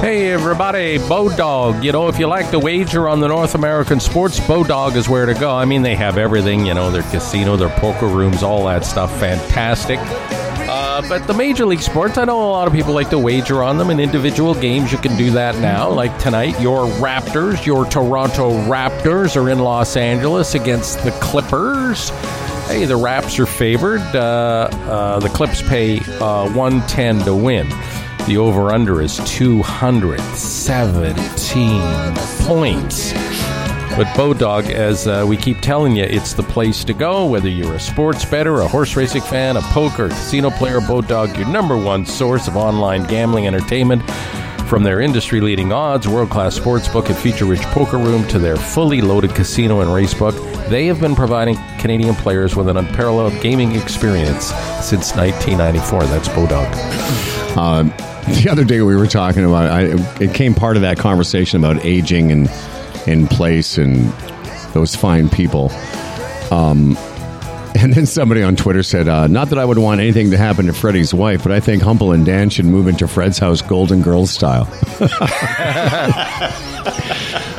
Hey everybody, Bodog. You know, if you like to wager on the North American sports, Bodog is where to go. I mean, they have everything. You know, their casino, their poker rooms, all that stuff. Fantastic. Uh, but the Major League Sports, I know a lot of people like to wager on them in individual games. You can do that now. Like tonight, your Raptors, your Toronto Raptors, are in Los Angeles against the Clippers. Hey, the Raps are favored. Uh, uh, the Clips pay uh, 110 to win. The over under is 217 points. But Bodog, as uh, we keep telling you, it's the place to go. Whether you're a sports bettor, a horse racing fan, a poker, casino player, Bodog, your number one source of online gambling entertainment From their industry leading odds, world class sportsbook, and feature rich poker room to their fully loaded casino and racebook, they have been providing Canadian players with an unparalleled gaming experience since 1994. That's Bodog. Uh, the other day we were talking about I, it came part of that conversation about aging and in place and those fine people. Um, and then somebody on Twitter said, uh, "Not that I would want anything to happen to Freddie's wife, but I think Humble and Dan should move into Fred's house, Golden Girls style."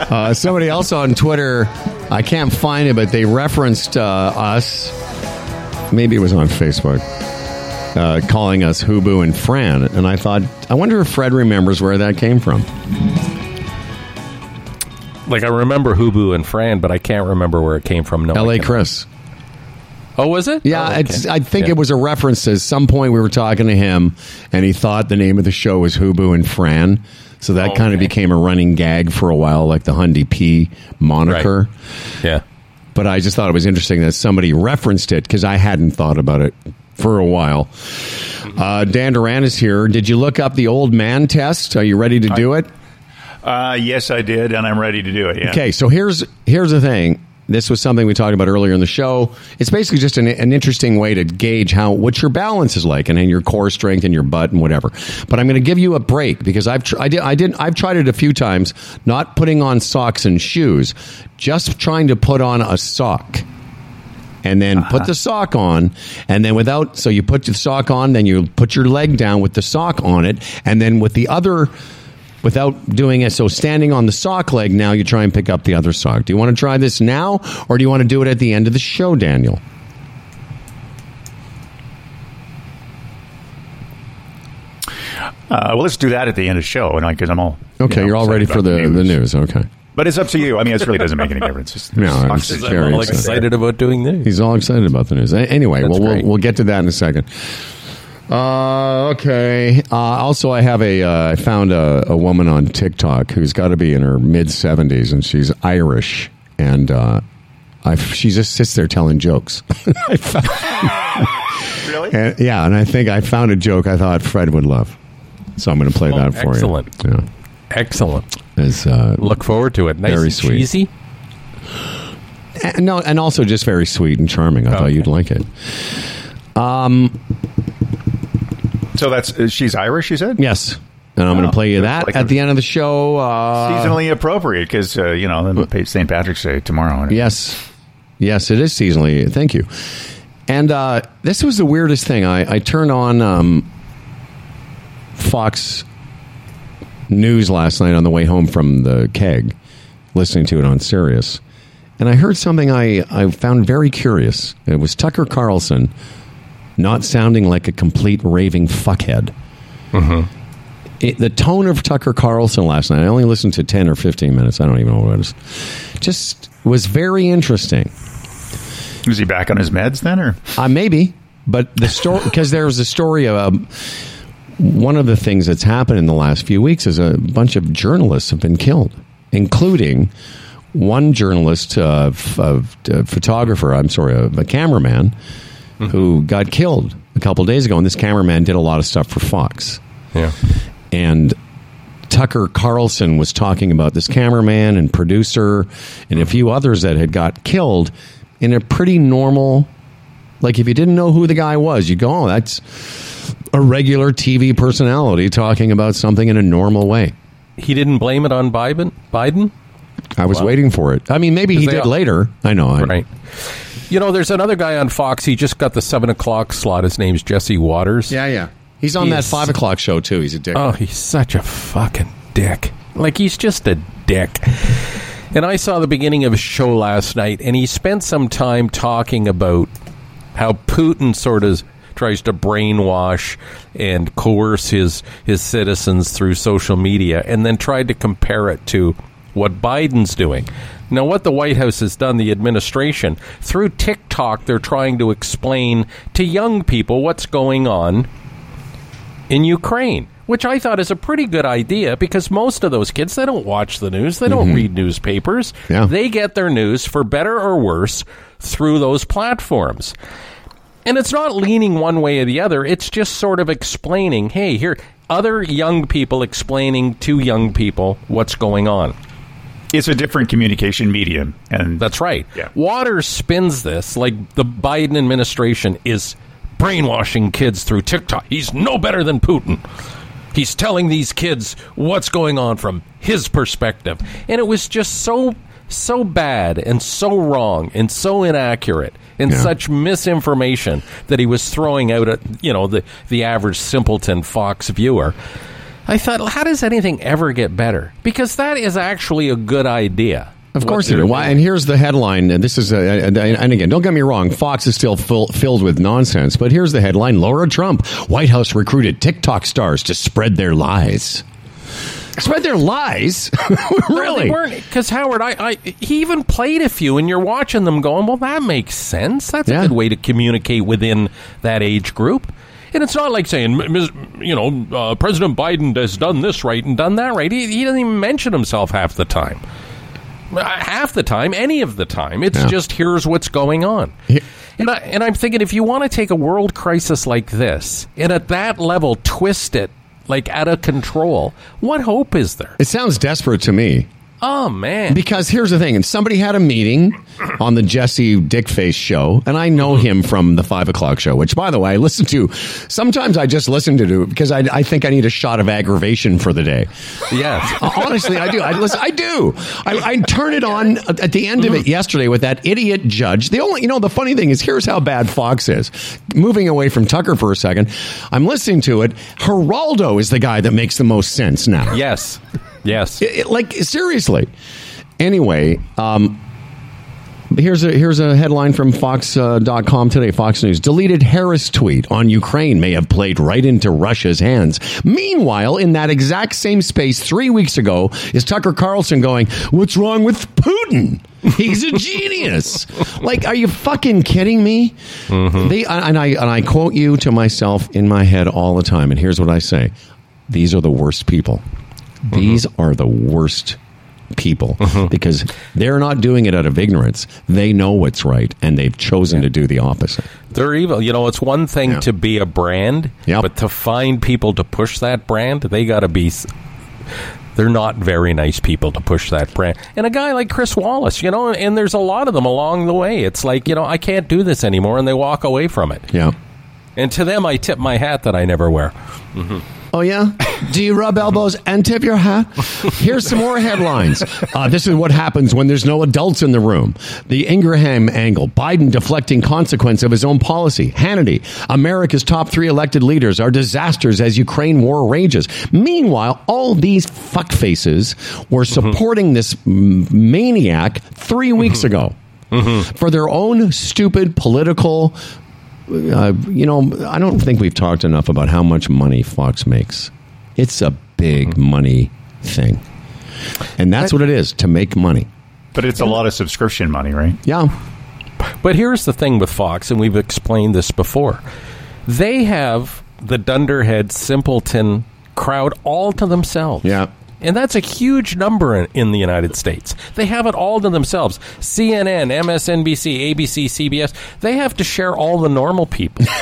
uh, somebody else on Twitter, I can't find it, but they referenced uh, us. Maybe it was on Facebook uh, calling us Hubu and Fran, and I thought, I wonder if Fred remembers where that came from. Like I remember Hubu and Fran, but I can't remember where it came from. No, L.A. Chris. Oh, was it? Yeah, Oh, okay. it's, I think Yeah. it was a reference to some point we were talking to him, and he thought the name of the show was Hubu and Fran. So that Oh, kind of okay. became a running gag for a while, like the Hundy P moniker. Yeah. But I just thought it was interesting that somebody referenced it because I hadn't thought about it for a while. Uh, Dan Duran is here. Did you look up the old man test? Are you ready to do it? Uh, yes, I did, and I'm ready to do it. Yeah. Okay, so here's here's the thing. This was something we talked about earlier in the show. It's basically just an, an interesting way to gauge how what your balance is like and, and your core strength and your butt and whatever. But I'm going to give you a break because I've tr- I did I didn't I've tried it a few times, not putting on socks and shoes, just trying to put on a sock and then put the sock on and then without so you put the sock on then you put your leg down with the sock on it and then with the other without doing it. So standing on the sock leg now you try and pick up the other sock. Do you want to try this now or do you want to do it at the end of the show daniel? Uh, well, let's do that at the end of the show, and because I'm all okay you know, you're all ready for about the, the news. okay. But it's up to you. I mean, it really doesn't make any difference. It's- No, I'm just I'm very all excited. excited about doing this. he's all excited about the news. Anyway That's well we'll, we'll get to that in a second uh, okay. Uh, also, I have a. Uh, I found a, a woman on TikTok who's got to be in her mid seventies, and she's Irish, and uh, I, she just sits there telling jokes. Really? and, yeah, and I think I found a joke I thought Fred would love, so I'm going to play Oh, that for excellent. you. Yeah, Excellent. it's, uh, Look forward to it. Nice Very and sweet. cheesy. and, no, and also just very sweet and charming. I thought you'd like it. So that's uh, she's Irish. You said Yes, and I'm going Oh, to play you that's that like at a- the end of the show. Uh, seasonally appropriate because uh, you know then St. Patrick's Day tomorrow. Yes. Yes, it is seasonally. Thank you. And uh, this was the weirdest thing. I, I turned on um, Fox News last night on the way home from the keg, listening to it on Sirius. And I heard something I, I found very curious. It was Tucker Carlson not sounding like a complete raving fuckhead. It, the tone of Tucker Carlson last night, I only listened to 10 or 15 minutes. I don't even know what it was. Just was very interesting. Is he back on his meds then, or Uh, maybe, but the story because there was a story of um, one of the things that's happened in the last few weeks is a bunch of journalists have been killed, including one journalist, uh, f- uh, photographer. I'm sorry, a, a cameraman who got killed a couple days ago, and this cameraman did a lot of stuff for Fox Yeah. and Tucker Carlson was talking about this cameraman and producer and a few others that had got killed in a pretty normal like if you didn't know who the guy was you go oh that's a regular TV personality talking about something in a normal way He didn't blame it on Biden. Biden. I was waiting for it I mean maybe he did all- later I know I, Right. You know, there's another guy on Fox. He just got the seven o'clock slot. His name's Jesse Watters. yeah yeah he's on that five o'clock show too he's a dick Oh, he's such a fucking dick. Like he's just a dick. And I saw the beginning of his show last night, and he spent some time talking about how Putin sort of tries to brainwash and coerce his his citizens through social media, and then tried to compare it to what Biden's doing. Now, what the White House has done, the administration, through TikTok, they're trying to explain to young people what's going on in Ukraine, which I thought is a pretty good idea because most of those kids they don't watch the news, they don't mm-hmm. read newspapers. Yeah. They get their news for better or worse through those platforms. And it's not leaning one way or the other. It's just sort of explaining, hey, here, other young people explaining to young people what's going on. It's a different communication medium, and That's right. Yeah. Watters spins this like the Biden administration is brainwashing kids through TikTok. He's no better than Putin. He's telling these kids what's going on from his perspective. And it was just so so bad and so wrong and so inaccurate and Yeah. such misinformation that he was throwing out at you know the the average simpleton Fox viewer. I thought, how does anything ever get better? Because that is actually a good idea. Of course it they're. Why, and here's the headline. And this is, uh, uh, a, and and again, don't get me wrong. Fox is still full, filled with nonsense. But here's the headline: Laura Trump, White House recruited TikTok stars to spread their lies. Spread their lies, really? They weren't because Howard. I, I he even played a few, and you're watching them going, "Well, that makes sense. That's Yeah. a good way to communicate within that age group." And it's not like saying, you know, uh, President Biden has done this right and done that right. He, he doesn't even mention himself half the time. Uh, Half the time, any of the time, it's Yeah. just here's what's going on. And, I, and I'm thinking, if you want to take a world crisis like this and at that level twist it like out of control, what hope is there? It sounds desperate to me. Oh man! Because here's the thing, and somebody had a meeting on the Jesse Dickface show, and I know him from the five o'clock show, which, by the way, I listen to. Sometimes I just listen to it because I, I think I need a shot of aggravation for the day. Yes. Honestly, I do. I listen. I do. I, I turn it on at the end of it yesterday with that idiot judge. The only, you know, the funny thing is, here's how bad Fox is. Moving away from Tucker for a second, I'm listening to it. Geraldo is the guy that makes the most sense now. Yes. Yes. It- it- like seriously. Anyway, um, here's a here's a headline from Fox.com today. Fox News deleted Harris tweet on Ukraine may have played right into Russia's hands. Meanwhile, in that exact same space three weeks ago, is Tucker Carlson going, "What's wrong with Putin?" He's a genius. like, are you fucking kidding me? They and I and I quote you to myself in my head all the time. And here's what I say: These are the worst people. These are the worst people mm-hmm. because they're not doing it out of ignorance. They know what's right and they've chosen to do the opposite. They're evil. You know, it's one thing Yeah. to be a brand, Yep. but to find people to push that brand, they got to be. s- They're not very nice people to push that brand. And a guy like Chris Wallace, you know, and there's a lot of them along the way. It's like, you know, I can't do this anymore, and they walk away from it. Yeah. And to them, I tip my hat that I never wear. Mm-hmm. Oh yeah. Do you rub elbows and tip your hat? Here's some more headlines. Uh, this is what happens when there's no adults in the room. The Ingraham angle. Biden deflecting consequence of his own policy. Hannity. America's top three elected leaders are disasters as Ukraine war rages. Meanwhile, all these fuckfaces were mm-hmm. supporting this m- maniac three weeks mm-hmm. ago mm-hmm. for their own stupid political uh, you know, I don't think we've talked enough about how much money Fox makes. It's a big money thing. And that's what it is to make money. but it's a lot of subscription money, right? Yeah. But here's the thing with Fox, and we've explained this before. They have the dunderhead simpleton crowd all to themselves. Yeah. And that's a huge number in, in the United States. They have it all to themselves. CNN, MSNBC, ABC, CBS, they have to share all the normal people.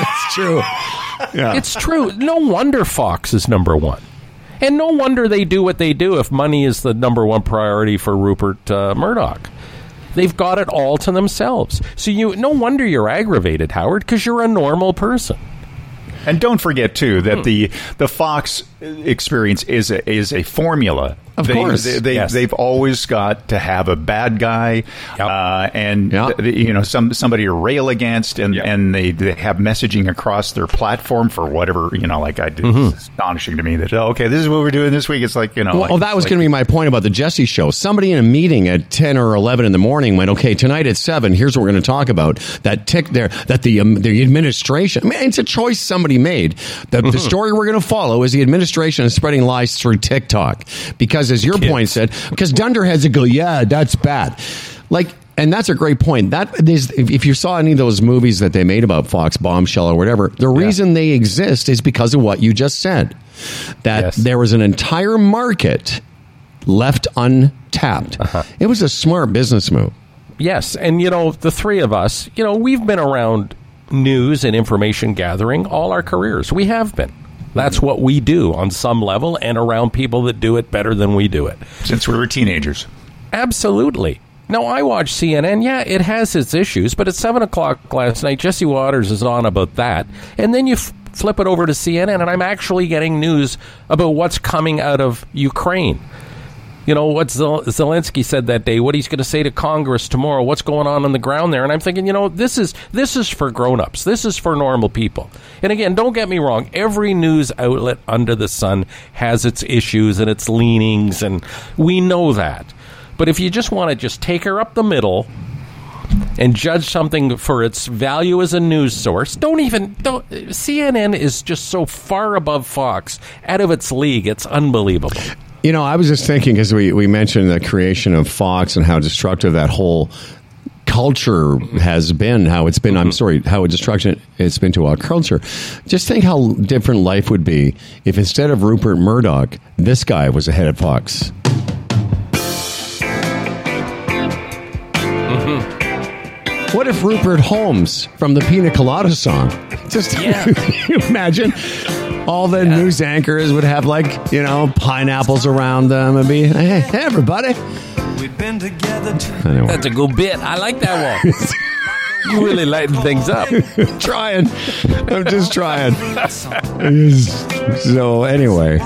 It's true. Yeah. it's true. No wonder Fox is number one. And no wonder they do what they do if money is the number one priority for Rupert uh, Murdoch. They've got it all to themselves. So you no wonder you're aggravated, Howard, because you're a normal person. And don't forget too that hmm. the the Fox experience is a, is a formula. Of they, course. they, they Yes. they've always got to have a bad guy, Yep. uh, and Yep. th- you know some somebody to rail against, and and they, they have messaging across their platform for whatever you know. Like I did, it's astonishing to me that oh, okay, this is what we're doing this week. It's like you know, Well, like, oh, that was like- going to be my point about the Jesse show. Somebody in a meeting at ten or eleven in the morning went, "Okay, tonight at seven, here's what we're going to talk about." That tick there, that the um, the administration. I mean, it's a choice somebody made. The, the story we're going to follow is the administration is spreading lies through TikTok because, as your point said, because dunderheads would go, "Yeah, that's bad," like. And that's a great point. That is, if you saw any of those movies that they made about Fox Bombshell or whatever, the reason they exist is because of what you just said. That Yes. there was an entire market left untapped. Uh-huh. It was a smart business move. Yes, and you know, the three of us, you know, we've been around news and information gathering all our careers. We have been. That's mm-hmm. what we do on some level and around people that do it better than we do it. Since we were teenagers. Absolutely. No, I watch CNN. Yeah, it has its issues, but at 7 o'clock last night, Jesse Watters is on about that. And then you f- flip it over to CNN, and I'm actually getting news about what's coming out of Ukraine. You know, what Zel- Zelensky said that day, what he's going to say to Congress tomorrow, what's going on on the ground there. And I'm thinking, you know, this is, this is for grown ups. This is for normal people. And again, don't get me wrong. Every news outlet under the sun has its issues and its leanings, and we know that. But if you just want to just take her up the middle and judge something for its value as a news source, don't even don't CNN is just so far above Fox, out of its league. It's unbelievable. You know, I was just thinking because we, we mentioned the creation of Fox and how destructive that whole culture has been, how it's been, I'm mm-hmm. sorry, how destruction it's been to our culture. Just think how different life would be if instead of Rupert Murdoch, this guy was ahead of Fox. Mm-hmm. What if Rupert Holmes from the Pina Colada song? Just Yeah. you imagine all the news anchors would have like you know pineapples around them and be hey, hey everybody. Anyway, That's a good bit. I like that one. you really lighten things up. trying. I'm just trying. So anyway,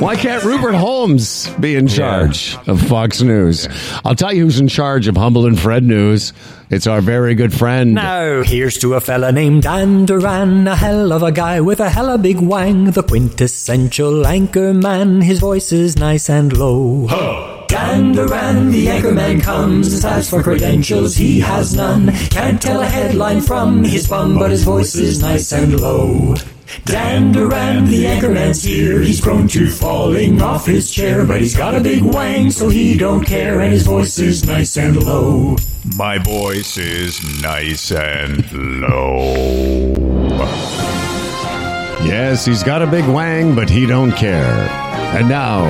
why can't Rupert Holmes be in charge of Fox News? I'll tell you who's in charge of Humble and Fred News. It's our very good friend. Now, here's to a fella named Dan Duran, a hell of a guy with a hella big wang, the quintessential anchor man. His voice is nice and low. Dan Duran, the anchorman comes. As for credentials, he has none. Can't tell a headline from his bum, but his voice is nice and low. Dan Duran, the anchorman's here. He's prone to falling off his chair, but he's got a big wang, so he don't care, and his voice is nice and low. My voice is nice and low. Yes, he's got a big wang, but he don't care. And now,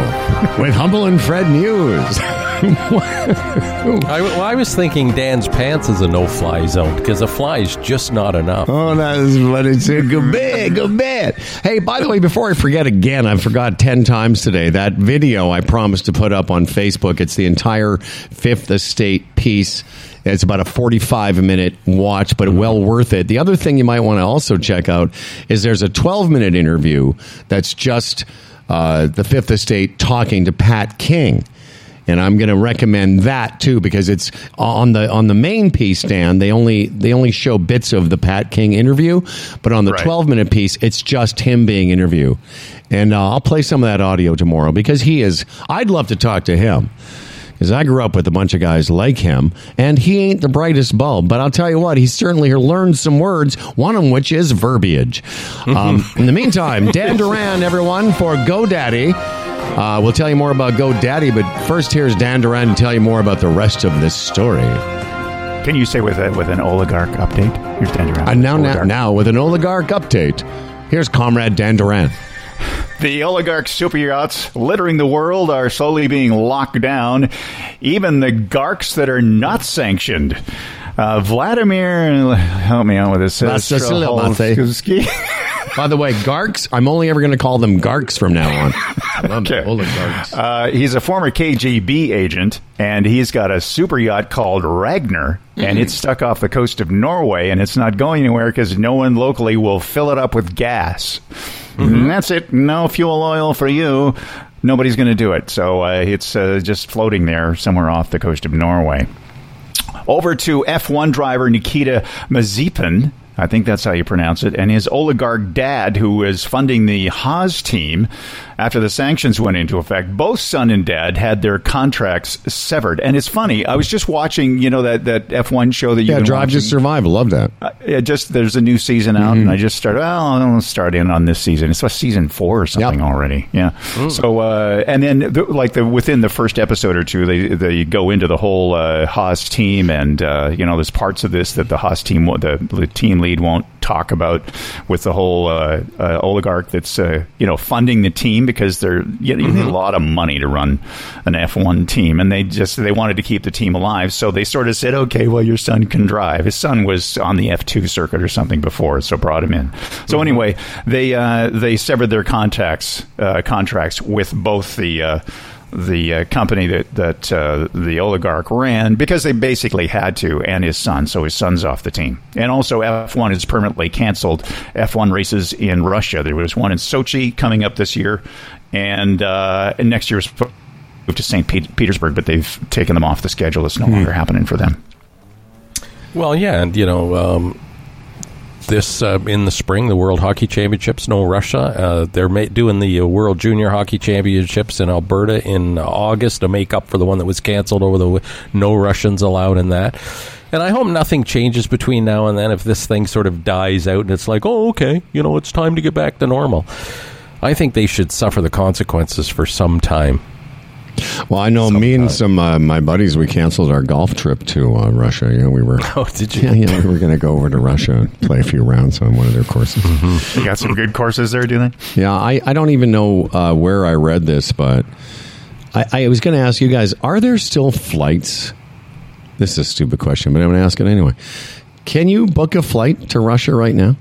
with Humble and Fred News. I, well, I was thinking Dan's pants is a no-fly zone because a fly is just not enough. Oh, that's what it said. Go bad, go bad. Hey, by the way, before I forget again, I forgot 10 times today that video I promised to put up on Facebook. It's the entire Fifth Estate piece. It's about a 45 minute watch, but well worth it. The other thing you might want to also check out is there's a 12 minute interview that's just uh, the Fifth Estate talking to Pat King and I'm going to recommend that too because it's on the on the main piece. Dan, they only they only show bits of the Pat King interview, but on the Right. 12 minute piece, it's just him being interviewed. And uh, I'll play some of that audio tomorrow because he is. I'd love to talk to him. Because I grew up with a bunch of guys like him, and he ain't the brightest bulb. But I'll tell you what, he certainly learned some words, one of which is verbiage. Um, in the meantime, Dan Duran, everyone, for GoDaddy. Uh, we'll tell you more about GoDaddy, but first here's Dan Duran to tell you more about the rest of this story. Can you say with a, with an oligarch update? Here's Dan Duran. And now, now, now, with an oligarch update, here's Comrade Dan Duran. The oligarch super yachts littering the world are slowly being locked down. Even the garks that are not sanctioned. Uh, Vladimir, help me out with this. By the way, Garks, I'm only ever going to call them Garks from now on. I love Okay. oligarchs. Uh, he's a former KGB agent, and he's got a super yacht called Ragnar, and it's stuck off the coast of Norway, and it's not going anywhere because no one locally will fill it up with gas. And that's it. No fuel oil for you. Nobody's going to do it. So uh, it's uh, just floating there somewhere off the coast of Norway. Over to F1 driver Nikita Mazepin. I think that's how you pronounce it. And his oligarch dad, who is funding the Haas team after the sanctions went into effect. Both son and dad had their contracts severed. And it's funny. I was just watching, you know, that, that F1 show that you yeah, Drive to Survive. I love that. uh, yeah, just there's a new season out, and I just started. Well, I'll start in on this season. It's like season four or something Yep. already. Yeah. So, uh, and then the, like the within the first episode or two, they they go into the whole uh, Haas team, and uh, you know, there's parts of this that the Haas team, the, the team lead won't talk about with the whole uh, uh, oligarch that's uh, you know funding the team because they're you, you need a lot of money to run an F1 team, and they just they wanted to keep the team alive, so they sort of said, okay, well your son can drive. His son was on the F2 circuit or something before, so brought him in. So anyway, they uh, they severed their contacts uh, contracts with both the uh, the uh, company that that uh, the oligarch ran because they basically had to, and his son. So his son's off the team, and also F1 is permanently canceled. F1 races in Russia. There was one in Sochi coming up this year, and, uh, and next year's moved to St. Pete- Petersburg, but they've taken them off the schedule. It's no longer happening for them. Well, yeah, and you know, um, this uh, in the spring, the World Hockey Championships, no Russia. Uh, they're ma- doing the uh, World Junior Hockey Championships in Alberta in August to make up for the one that was canceled over the no Russians allowed in that. And I hope nothing changes between now and then. If this thing sort of dies out and it's like, oh, okay, you know, it's time to get back to normal. I think they should suffer the consequences for some time. Well, I know me and some uh, my buddies we canceled our golf trip to uh, Russia. Yeah, we were. Oh, did you? Yeah, yeah, we were going to go over to Russia and play a few rounds on one of their courses. You got some good courses there, do they? Yeah, I, I don't even know uh, where I read this, but I, I was going to ask you guys: Are there still flights? This is a stupid question, but I'm going to ask it anyway. Can you book a flight to Russia right now,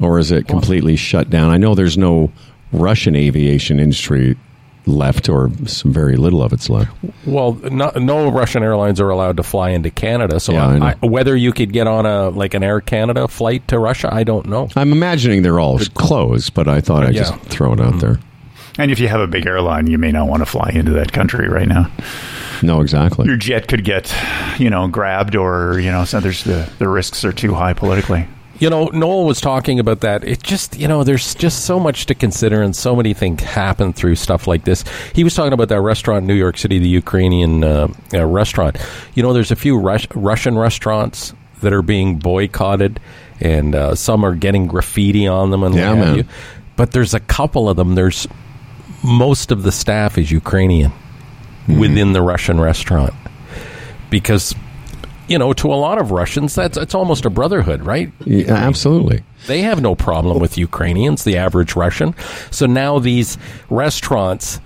or is it completely shut down? I know there's no Russian aviation industry left, or some very little of it's left. Well, no, no Russian airlines are allowed to fly into Canada. So Yeah, I know. I, whether you could get on a like an Air Canada flight to Russia, I don't know. I'm imagining they're all closed, but I thought I'd Yeah. just throw it out mm. there. And if you have a big airline, you may not want to fly into that country right now. No, exactly. Your jet could get, you know, grabbed, or you know, so there's the the risks are too high politically. You know, Noel was talking about that. It just, you know, there's just so much to consider and so many things happen through stuff like this. He was talking about that restaurant in New York City, the Ukrainian uh, uh, restaurant. You know, there's a few Rus- Russian restaurants that are being boycotted, and uh, some are getting graffiti on them and Yeah, man. you. But there's a couple of them. There's most of the staff is Ukrainian Mm-hmm. within the Russian restaurant because. You know, to a lot of Russians, that's it's almost a brotherhood, right? Yeah, absolutely. They have no problem with Ukrainians, the average Russian. So now these restaurants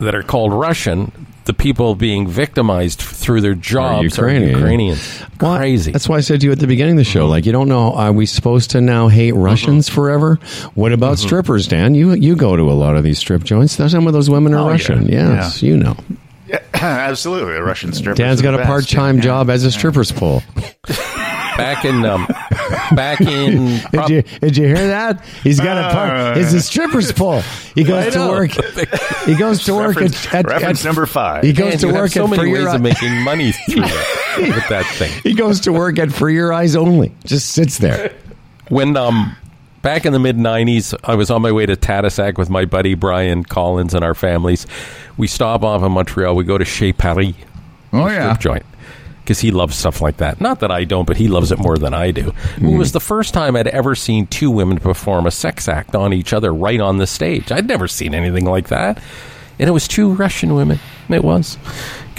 that are called Russian, the people being victimized through their jobs are Ukrainian. Ukrainians. Well, Crazy. That's why I said to you at the beginning of the show, like you don't know, are we supposed to now hate mm-hmm. Russians forever? What about mm-hmm. strippers, Dan? You you go to a lot of these strip joints. Some of those women are Oh, yeah. Russian. Yes, you know. Yeah, absolutely. a Russian stripper. Dan's are got a part time yeah. job as a stripper's pole. back in um, back in Did you did you hear that? He's got a part. It's a stripper's pole. He goes to work. He goes to work Reference, at, at, reference at- number five. He goes Man, to you have work so at many for ways your of making money through that, with that thing. He goes to work at For Your Eyes Only. Just sits there. when um back in the mid 90s i was on my way to tadoussac with my buddy brian collins and our families. We stop off in montreal. We go to chez paris Oh strip joint because he loves stuff like that. Not that i don't but he loves it more than i do. It mm-hmm. was the first time i'd ever seen two women perform a sex act on each other right on the stage. I'd never seen anything like that. And it was two russian women. It was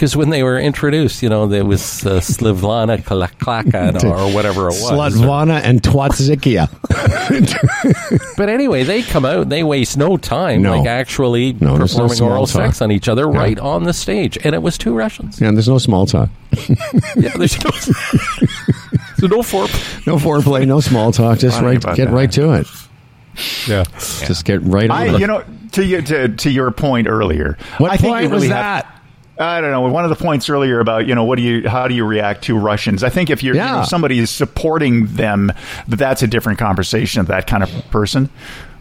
because when they were introduced you know there was uh, slivlana Klaklaka or whatever it was Slutvana and Twatzikia. But anyway, they come out and they waste no time, No. like actually No, there's no performing oral talk. sex on each other right on the stage, and it was two Russians. Yeah, there's no small talk. Yeah, there's no, there's no foreplay. No foreplay, no small talk. Just right, get that. right to it. Yeah, Just get right I, on it. you know, to you to, to your point earlier. What I think point you really was have- that? I don't know. One of the points earlier about you know what do you how do you react to Russians? I think if you're you know, somebody is supporting them, that's a different conversation of that kind of person.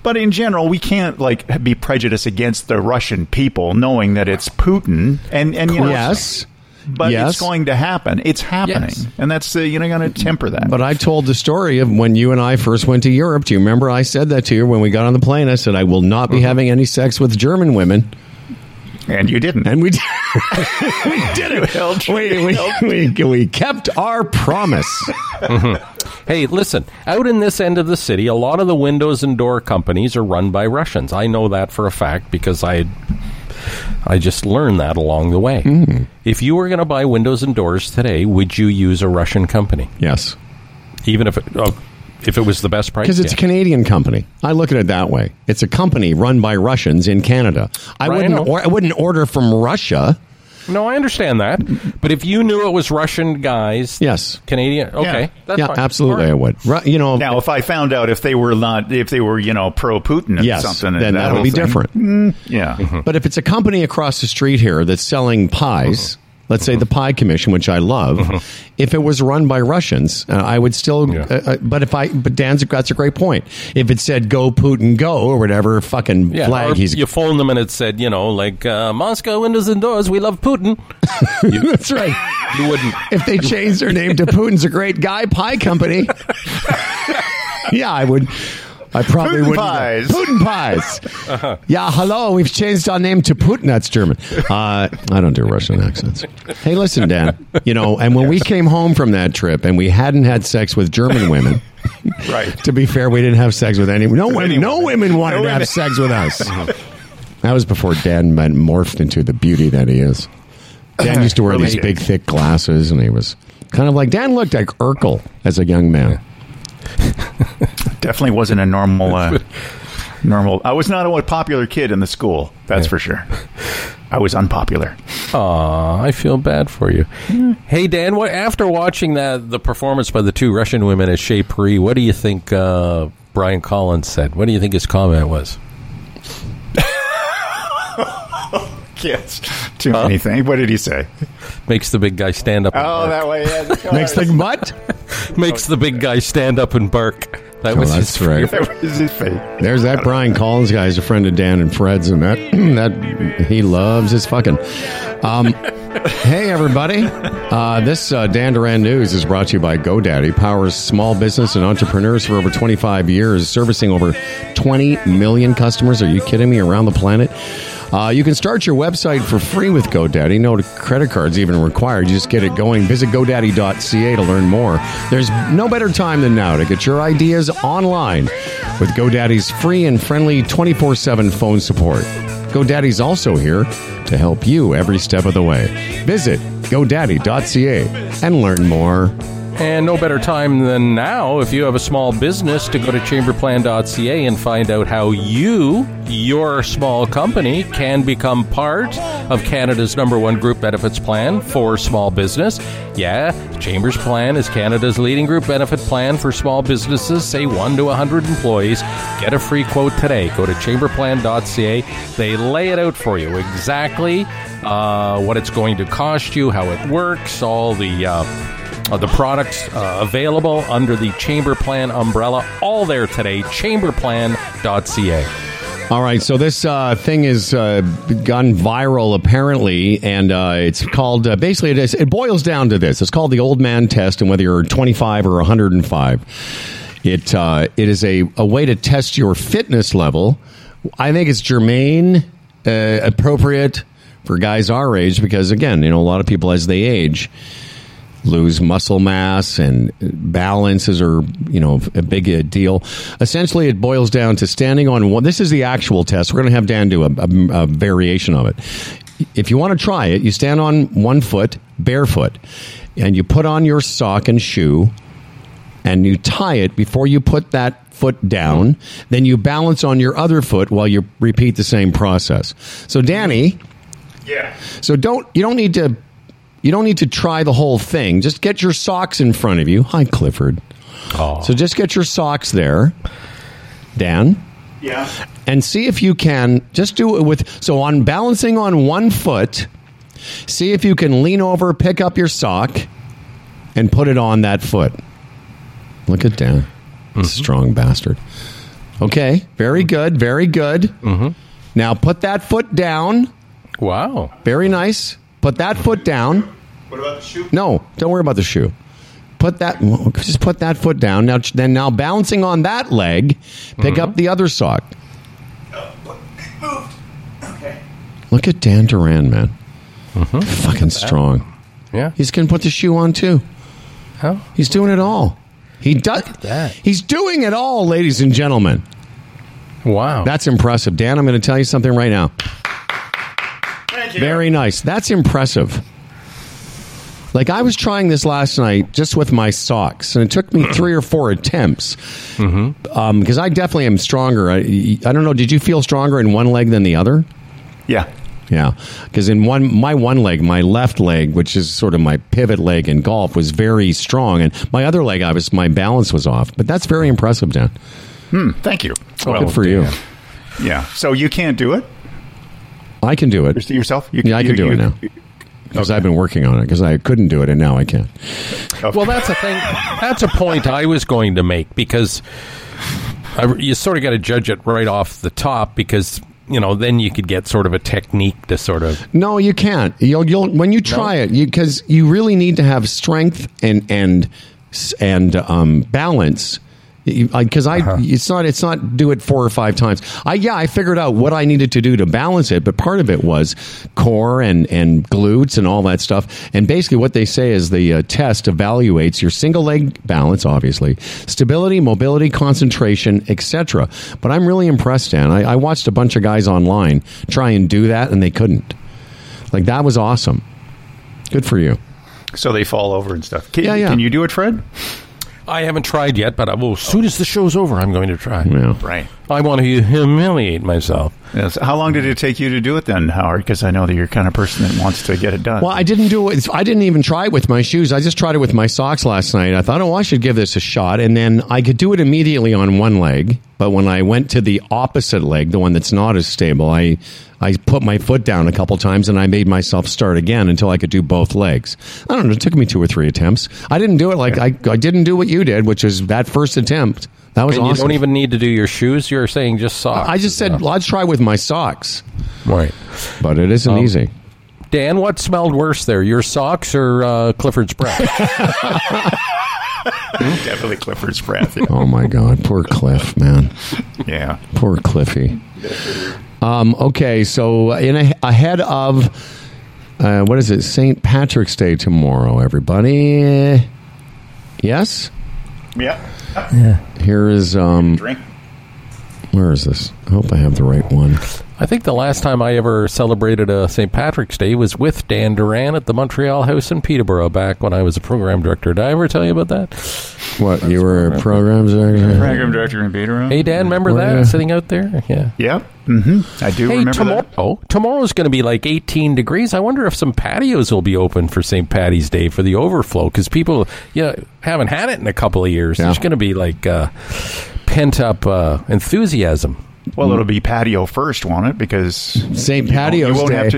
But in general, we can't like be prejudiced against the Russian people, knowing that it's Putin and and you know, yes. but Yes. it's going to happen. It's happening, Yes. and that's uh, you know going to temper that. But I told the story of when you and I first went to Europe. Do you remember I said that to you when we got on the plane? I said, I will not be having any sex with German women. And you didn't. And we did, we did it. We, we, we, we kept our promise. Hey, listen, out in this end of the city, a lot of the windows and door companies are run by Russians. I know that for a fact because I I just learned that along the way. Hmm. If you were going to buy windows and doors today, would you use a Russian company? Yes. Even if it, oh, If it was the best price, Because it's a. Canadian company. I look at it that way. It's a company run by Russians in Canada. I Right, wouldn't. know. Or, I wouldn't order from Russia. No, I understand that. But if you knew it was Russian guys, Yes. Canadian, okay, Yeah. that's yeah, fine. absolutely. All I would. Ru- You know. Now, if I found out if they were not, if they were, you know, pro Putin or yes. something, then that would be thing- different. Mm, yeah. Mm-hmm. But if it's a company across the street here that's selling pies, let's say the Pie Commission, which I love, if it was run by Russians, uh, I would still. Yeah. Uh, uh, but if I, but Dan's that's a great point. If it said "Go Putin, go" or whatever fucking Yeah, flag or he's. you phone them and it said, you know, like uh, Moscow windows and doors, we love Putin. You, that's right. you wouldn't. If they changed their name to Putin's a great guy pie company, yeah, I would. I probably Putin would. pies. Putin pies. Yeah, hello. We've changed our name to Putin. That's German. Uh, I don't do Russian accents. Hey, listen, Dan. You know, and when we came home from that trip and we hadn't had sex with German women. Right. To be fair, we didn't have sex with any. No women. any No women. women wanted No to have sex with us. That was before Dan morphed into the beauty that he is. Dan used to wear Really these big, thick glasses, and he was kind of like Dan looked like Urkel as a young man. Definitely wasn't a normal, uh, normal. I was not a popular kid in the school. That's for sure. I was unpopular. Aw, I feel bad for you. Hey, Dan, what after watching that the performance by the two Russian women at Chez Paris, what do you think uh, Brian Collins said? What do you think his comment was? Yes. Too many things. What did he say? Makes the big guy stand up. Oh, that way. Yeah, Next thing, what? Makes the big guy stand up and bark. That Oh, was that's his right. that was his face. There's that Brian Collins guy. He's a friend of Dan and Fred's, and that that he loves his fucking. Um, hey, everybody! Uh, this uh, Dan Duran News is brought to you by GoDaddy. Powers small business and entrepreneurs for over 25 years, servicing over 20 million customers. Are you kidding me? Around the planet. Uh, you can start your website for free with GoDaddy. No credit cards even required. You just get it going. Visit GoDaddy.ca to learn more. There's no better time than now to get your ideas online with GoDaddy's free and friendly 24 7 phone support. GoDaddy's also here to help you every step of the way. Visit GoDaddy.ca and learn more. And no better time than now if you have a small business to go to chamberplan.ca and find out how you, your small company, can become part of Canada's number one group benefits plan for small business. Yeah, Chambers Plan is Canada's leading group benefit plan for small businesses, say 1 to 100 employees. Get a free quote today. Go to chamberplan.ca. They lay it out for you exactly uh, what it's going to cost you, how it works, all the. Uh, uh, the products uh, available under the Chamber Plan umbrella, all there today. Chamberplan.ca. All right, so this uh, thing has uh, gone viral apparently, and uh, it's called uh, basically it, is, it boils down to this. It's called the old man test, and whether you're 25 or 105, it uh, it is a, a way to test your fitness level. I think it's germane, uh, appropriate for guys our age because again, you know, a lot of people as they age lose muscle mass and balances are you know a big uh, deal. Essentially it boils down to standing on one this is the actual test. We're going to have dan do a, a, a variation of it. If you want to try it you stand on one foot barefoot and you put on your sock and shoe and you tie it before you put that foot down. Then you balance on your other foot while you repeat the same process. So danny Yeah. so don't you don't need to you don't need to try the whole thing. Just get your socks in front of you. Hi, Clifford. So just get your socks there, Dan, Yeah. and see if you can just do it with. So on balancing on one foot, see if you can lean over, pick up your sock, and put it on that foot. Look at Dan, mm-hmm. strong bastard. Okay, very mm-hmm. good, very good. Mm-hmm. Now put that foot down. Wow. Very nice. Put that foot down. What about the shoe? No, don't worry about the shoe. Put that. Just put that foot down. Now, then, now balancing on that leg, pick up mm-hmm. the other sock. Look at Dan Duran, man. Mm-hmm. Fucking strong. Yeah. He's gonna put the shoe on too. How? He's doing it all. He does. that. He's doing it all, ladies and gentlemen. Wow. That's impressive, Dan. I'm going to tell you something right now. Thank you. Very nice. That's impressive. Like I was trying this last night just with my socks, and it took me three or four attempts because I definitely am stronger. I, I don't know. Did you feel stronger in one leg than the other? Yeah. Yeah, because in one my one leg, my left leg, which is sort of my pivot leg in golf, was very strong, and my other leg, I was my balance was off. But that's very impressive, Dan. Hmm, Thank you. Good for you. Yeah. So you can't do it I can do it. yourself? You, Yeah, I can you- do it now. Because I've been working on it. Because I couldn't do it, and now I can. Well, that's a thing. That's a point I was going to make because I, you sort of got to judge it right off the top because you know then you could get sort of a technique to sort of No, you can't. You'll, you'll when you try it, because you, really need to have strength and and and um, balance. Because I, it's not, it's not do it four or five times. I yeah, I figured out what I needed to do to balance it, but part of it was core and and glutes and all that stuff. And basically, what they say is the uh, test evaluates your single leg balance, obviously, stability, mobility, concentration, etc. But I'm really impressed, Dan. I, I watched a bunch of guys online try and do that, and they couldn't. Like that was awesome. Good for you. So they fall over and stuff. Can, Yeah, yeah. can you do it, Fred? I haven't tried yet, but I will, as soon as the show's over, I'm going to try. Yeah. Right. I want to humiliate myself. Yes. How long did it take you to do it then, Howard? Because I know that you're the kind of person that wants to get it done. Well, I didn't do it. I didn't even try it with my shoes. I just tried it with my socks last night. I thought, oh, I should give this a shot, and then I could do it immediately on one leg. But when I went to the opposite leg, the one that's not as stable, I I put my foot down a couple times, and I made myself start again until I could do both legs. I don't know. It took me two or three attempts. I didn't do it like I, I didn't do what you did, which is that first attempt. That was And you don't even need to do your shoes. You're saying just socks. I just said, let's try with my socks, right. but it isn't easy. Dan, what smelled worse there, your socks or uh, Clifford's breath? Definitely Clifford's breath. Oh my God, poor Cliff, man. yeah. Poor Cliffy. Um, okay, so in a, ahead of uh, what is it? St. Patrick's Day tomorrow, everybody. Yes. Yeah. Here is um. Drink. Where is this? I hope I have the right one. I think the last time I ever celebrated a St. Patrick's Day was with Dan Duran at the Montreal House in Peterborough back when I was a program director. Did I ever tell you about that? What you were a programs director? Program director in Peterborough. Hey, Dan, remember Where, that sitting out there? Yeah. Yep. hmm I do Hey, remember tomorrow, tomorrow's going to be like 18 degrees. I wonder if some patios will be open for St. Patty's Day for the overflow because people, you know, haven't had it in a couple of years. Yeah. There's going to be like uh, pent up uh, enthusiasm. Well, it'll be patio first, won't it? Because St. patio. you won't Day. have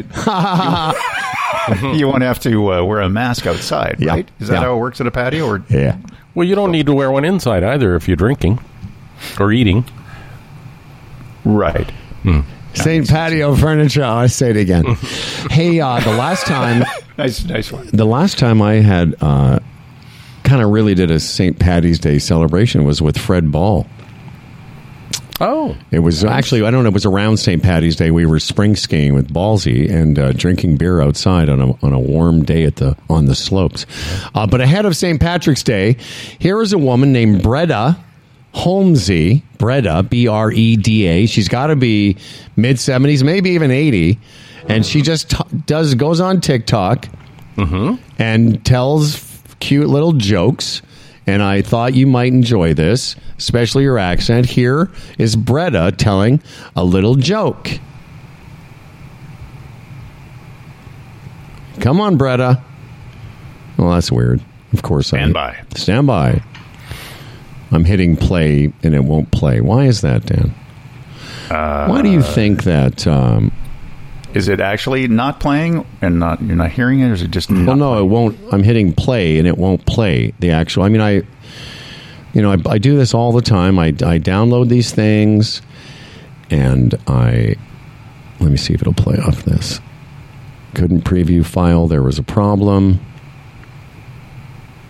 to. you won't have to uh, wear a mask outside, Yeah. right? Is that Yeah. how it works at a patio? Or Yeah. Well, you don't need to wear one inside either if you're drinking or eating. right? St. Patio Furniture. I say it again. hey, uh, the last time Nice, nice one. the last time I had uh, kind of really did a St. Patty's Day celebration was with Fred Ball. Oh, It was actually I don't know. It was around St. Patty's Day. We were spring skiing with Ballsy and uh, drinking beer outside on a on a warm day at the on the slopes. Uh, but ahead of St. Patrick's Day, here is a woman named Breda Holmesy. Breda B R E D A. She's got to be mid seventies, maybe even eighty, and she just t- does goes on TikTok and tells cute little jokes. And I thought you might enjoy this, especially your accent. Here is Breda telling a little joke. Come on, Breda. Well, that's weird. Of course, I Stand by. Stand by. I'm hitting play and it won't play. Why is that, Dan? Why do you think that? Um, Is it actually not playing and not you're not hearing it, or is it just? Well, no, it won't. I'm hitting play and it won't play the actual. I mean, I, you know, I, I do this all the time. I, I download these things and I, let me see if it'll play off this. Couldn't preview file. There was a problem.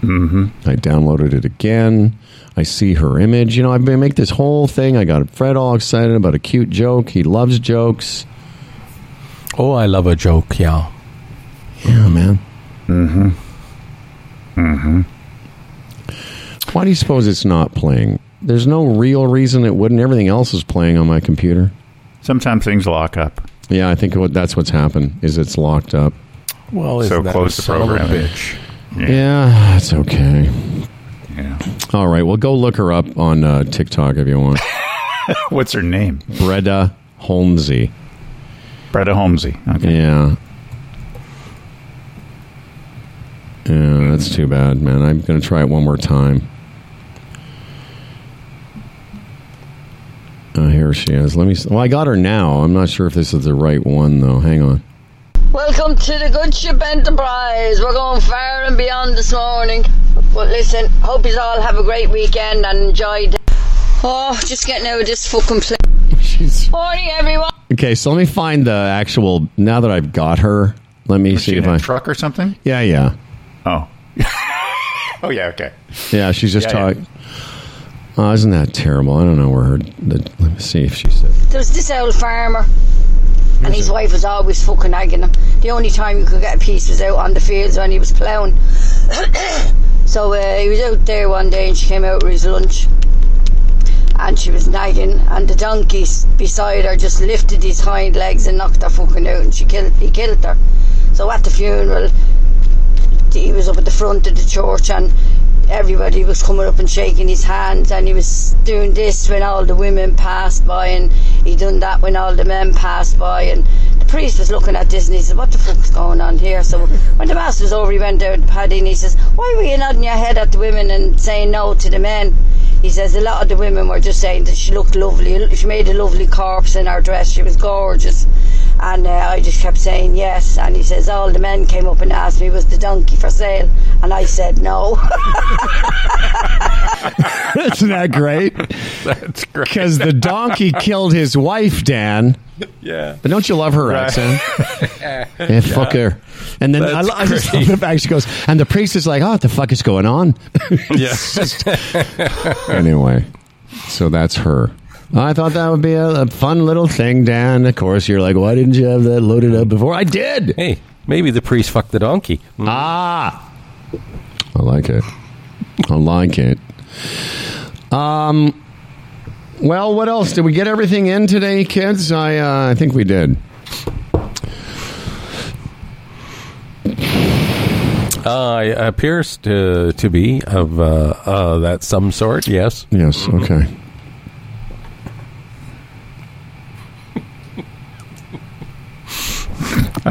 Mm-hmm. I downloaded it again. I see her image. You know, I make this whole thing. I got Fred all excited about a cute joke. He loves jokes. Oh, I love a joke. Yeah. Yeah, man. Mm-hmm. Mm-hmm. Why do you suppose it's not playing? There's no real reason it wouldn't. Everything else is playing on my computer. Sometimes things lock up. Yeah, I think what, that's what's happened. Is it's locked up. Well, So isn't that close a to son of a bitch? Yeah, it's okay. Yeah. All right, well, go look her up on uh, TikTok if you want. What's her name? Breda Holmesy. Bretta Holmesy. Okay. Yeah. Yeah, that's too bad, man. I'm going to try it one more time. Oh, here she is. Let me. s- Well, I got her now. I'm not sure if this is the right one, though. Hang on. Welcome to the Good Ship Enterprise. We're going far and beyond this morning. But listen, hope you all have a great weekend and enjoyed. Oh, just getting out of this fucking place. She's Morning, everyone. okay. So let me find the actual. Now that I've got her, let me see She if in a I. truck or something? Yeah, yeah, Oh. oh yeah. Okay. yeah. She's just Yeah, yeah. talking. Oh, isn't that terrible? I don't know where her. The, let me see if she said. There was this old farmer, and his wife was always fucking nagging him. The only time you could get a piece was out on the fields when he was ploughing. so uh, he was out there one day, and she came out with his lunch. And she was nagging, and the donkey beside her just lifted his hind legs and knocked her fucking out, and she killed. He killed her. So at the funeral, he was up at the front of the church and everybody was coming up and shaking his hands and he was doing this when all the women passed by and he done that when all the men passed by and the priest was looking at this and he said what the fuck's going on here so when the mass was over he went out to Paddy and he says why were you nodding your head at the women and saying no to the men he says a lot of the women were just saying that she looked lovely she made a lovely corpse in her dress she was gorgeous and uh, I just kept saying yes. And he says, all the men came up and asked me, was the donkey for sale? And I said no. Isn't that great? That's great. Because the donkey killed his wife, Dan. Yeah. But don't you love her accent? yeah, fuck her. And then I, That's I just great. love the fact she goes, and the priest is like, oh, what the fuck is going on? Yeah. anyway, so that's her. I thought that would be a, a fun little thing, Dan. Of course, you're like, why didn't you have that loaded up before? I did. hey, maybe the priest fucked the donkey. Ah, I like it. I like it. Um. Well, what else did we get everything in today, kids? I uh, I think we did. Uh, it appears to to be of uh, uh, that some sort. Yes. Yes. Okay.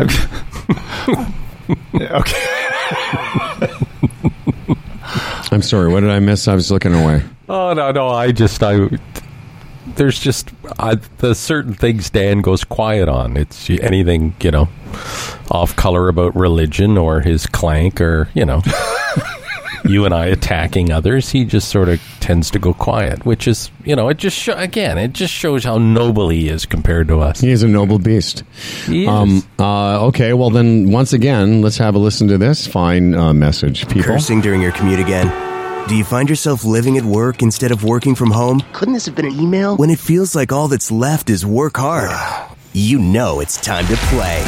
okay. I'm sorry. What did I miss? I was looking away. Oh no, no. I just I. There's just I, the certain things Dan goes quiet on. It's anything you know, off color about religion or his clank or you know, you and I attacking others. He just sort of tends to go quiet, which is you know, it just show, again, it just shows how noble he is compared to us. He is a noble beast. He is. Um, uh, okay, well then, once again, let's have a listen to this fine uh, message, people. Cursing during your commute again? Do you find yourself living at work instead of working from home? Couldn't this have been an email? When it feels like all that's left is work hard, you know it's time to play.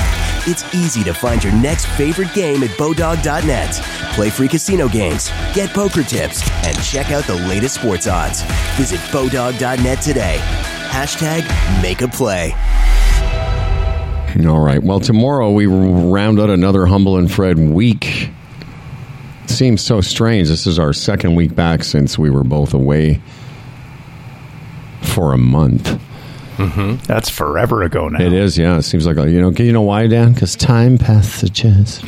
It's easy to find your next favorite game at Bodog.net. Play free casino games, get poker tips, and check out the latest sports odds. Visit Bodog.net today. Hashtag make a play. All right. Well, tomorrow we round out another Humble and Fred week. Seems so strange. This is our second week back since we were both away for a month. Mm-hmm. That's forever ago now. It is, yeah. It seems like you know. You know why, Dan? Because time passages.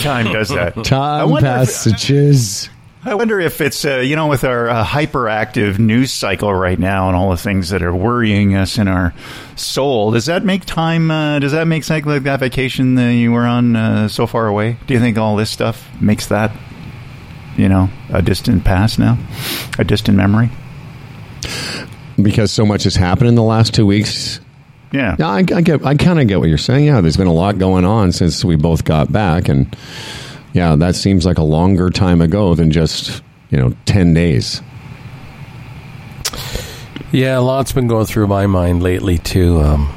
Time does that. Time wonder if- passages. I wonder if it's uh, you know with our uh, hyperactive news cycle right now and all the things that are worrying us in our soul. Does that make time? Uh, does that make something like that vacation that you were on uh, so far away? Do you think all this stuff makes that you know a distant past now, a distant memory? because so much has happened in the last two weeks. Yeah. Yeah, I, I get. I kind of get what you're saying. Yeah, there's been a lot going on since we both got back, and yeah, that seems like a longer time ago than just you know ten days. Yeah, a lot's been going through my mind lately too. Um,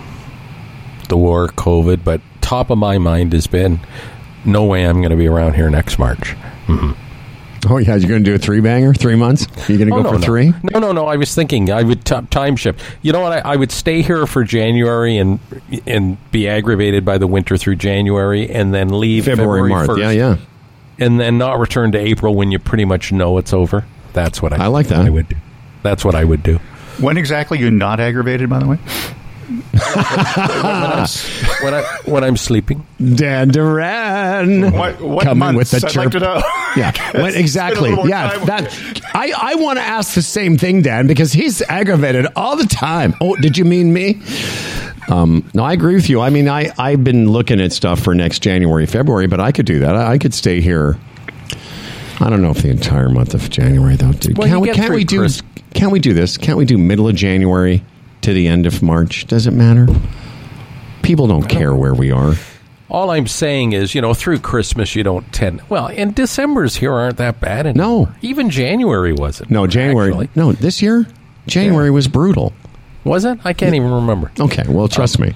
the war, COVID, but top of my mind has been no way I'm going to be around here next March. Oh yeah, you're going to do a three banger, three months. You're going to Oh, go no, for no. three. No, no, no. I was thinking I would t- time shift. You know what? I, I would stay here for January and and be aggravated by the winter through January, and then leave February, February, March. 1st, Yeah, yeah. and then not return to April when you pretty much know it's over. That's what I. I like that. I would. do. That's what I would do. When exactly you're not aggravated? By the way, when I when I'm sleeping. Dan Duran. What- what coming with the chirp. like to know. Yeah, It's when, exactly. Yeah, that I I want to ask the same thing, Dan, because he's aggravated all the time. Oh, did you mean me? Um, no, I agree with you. I mean, I I've been looking at stuff for next January, February, but I could do that. I, I could stay here. I don't know if the entire month of January though. Dude. Well, can't we? Can't we do? Chris- Can't we do this? Can't we do middle of January to the end of March? Does it matter? People don't care where we are. All I'm saying is, you know, through Christmas you don't tend. Well, and December's here aren't that bad. Anymore. No. even January wasn't. No, January. actually. No, this year, January was brutal. was it? I can't even remember. Okay, well, trust me.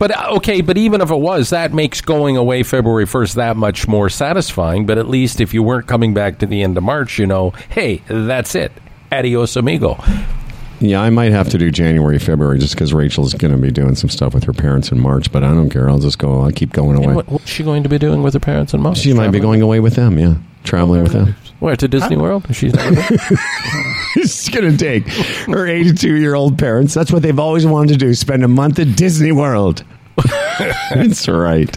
But uh, okay, but even if it was, that makes going away February first that much more satisfying. But at least if you weren't coming back to the end of March, you know, hey, that's it. Adios, amigo. Yeah, I might have to do January, February, just because Rachel's going to be doing some stuff with her parents in March. But I don't care. I'll just go. I'll keep going And away. what, what's she going to be doing with her parents in March? She might be going away with them. Yeah, traveling with them. where to Disney World? She's never been? She's going to take her 82 year old parents. That's what they've always wanted to do: spend a month at Disney World. That's right.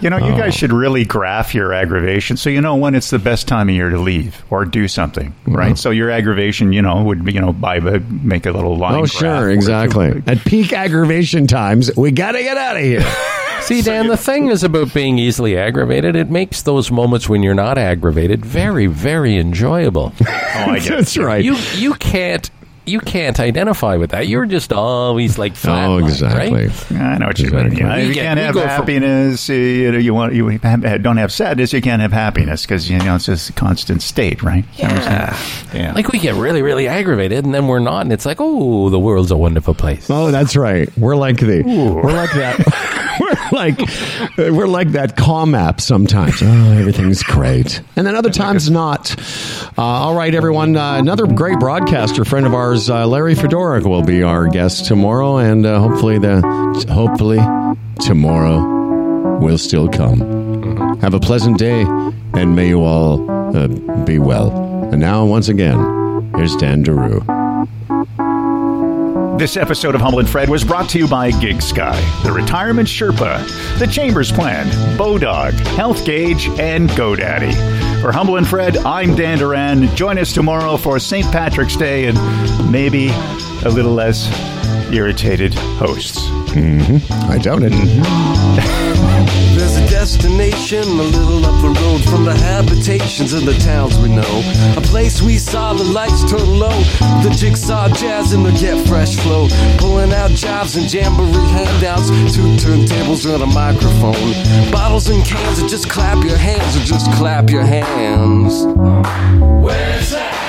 You know, you guys oh. should really graph your aggravation so you know when it's the best time of year to leave or do something, right? So your aggravation, you know, would be, you know, buy a, make a little line. Oh, graph sure, where exactly. you- At peak aggravation times, we got to get out of here. See, Dan, the thing is about being easily aggravated, it makes those moments when you're not aggravated very, very enjoyable. Oh, I get. That's right. you you can't you can't identify with that. You're just always like flat. oh, exactly. Right? I know what you mean. You, know, We if you get- can't have go from- happiness. uh, You know, you want you have, don't have sadness. You can't have happiness because you know it's just a constant state, right? Yeah. yeah. Like we get really, really aggravated, and then we're not, and it's like, oh, the world's a wonderful place. Oh, that's right. We're like the we're like that. like we're like that calm app sometimes. Oh, everything's great, and then other times not. Uh, all right, everyone. Uh, another great broadcaster friend of ours, uh, Larry Fedoruk, will be our guest tomorrow, and uh, hopefully the hopefully tomorrow will still come. Have a pleasant day, and may you all uh, be well. And now, once again, here's Dan Daru. This episode of Humble and Fred was brought to you by Gig Sky, the Retirement Sherpa, the Chambers Plan, Bodog, Health Gauge, and GoDaddy. For Humble and Fred, I'm Dan Duran. Join us tomorrow for St. Patrick's Day and maybe a little less irritated hosts. Mm-hmm. I doubt it. Mm-hmm. Destination a little up the road from the habitations of the towns we know. A place we saw the lights turn low. The jigsaw jazz and the get fresh flow. Pulling out jobs and jamboree handouts. Two turntables and a microphone. Bottles and cans and just clap your hands or just clap your hands. Where's that?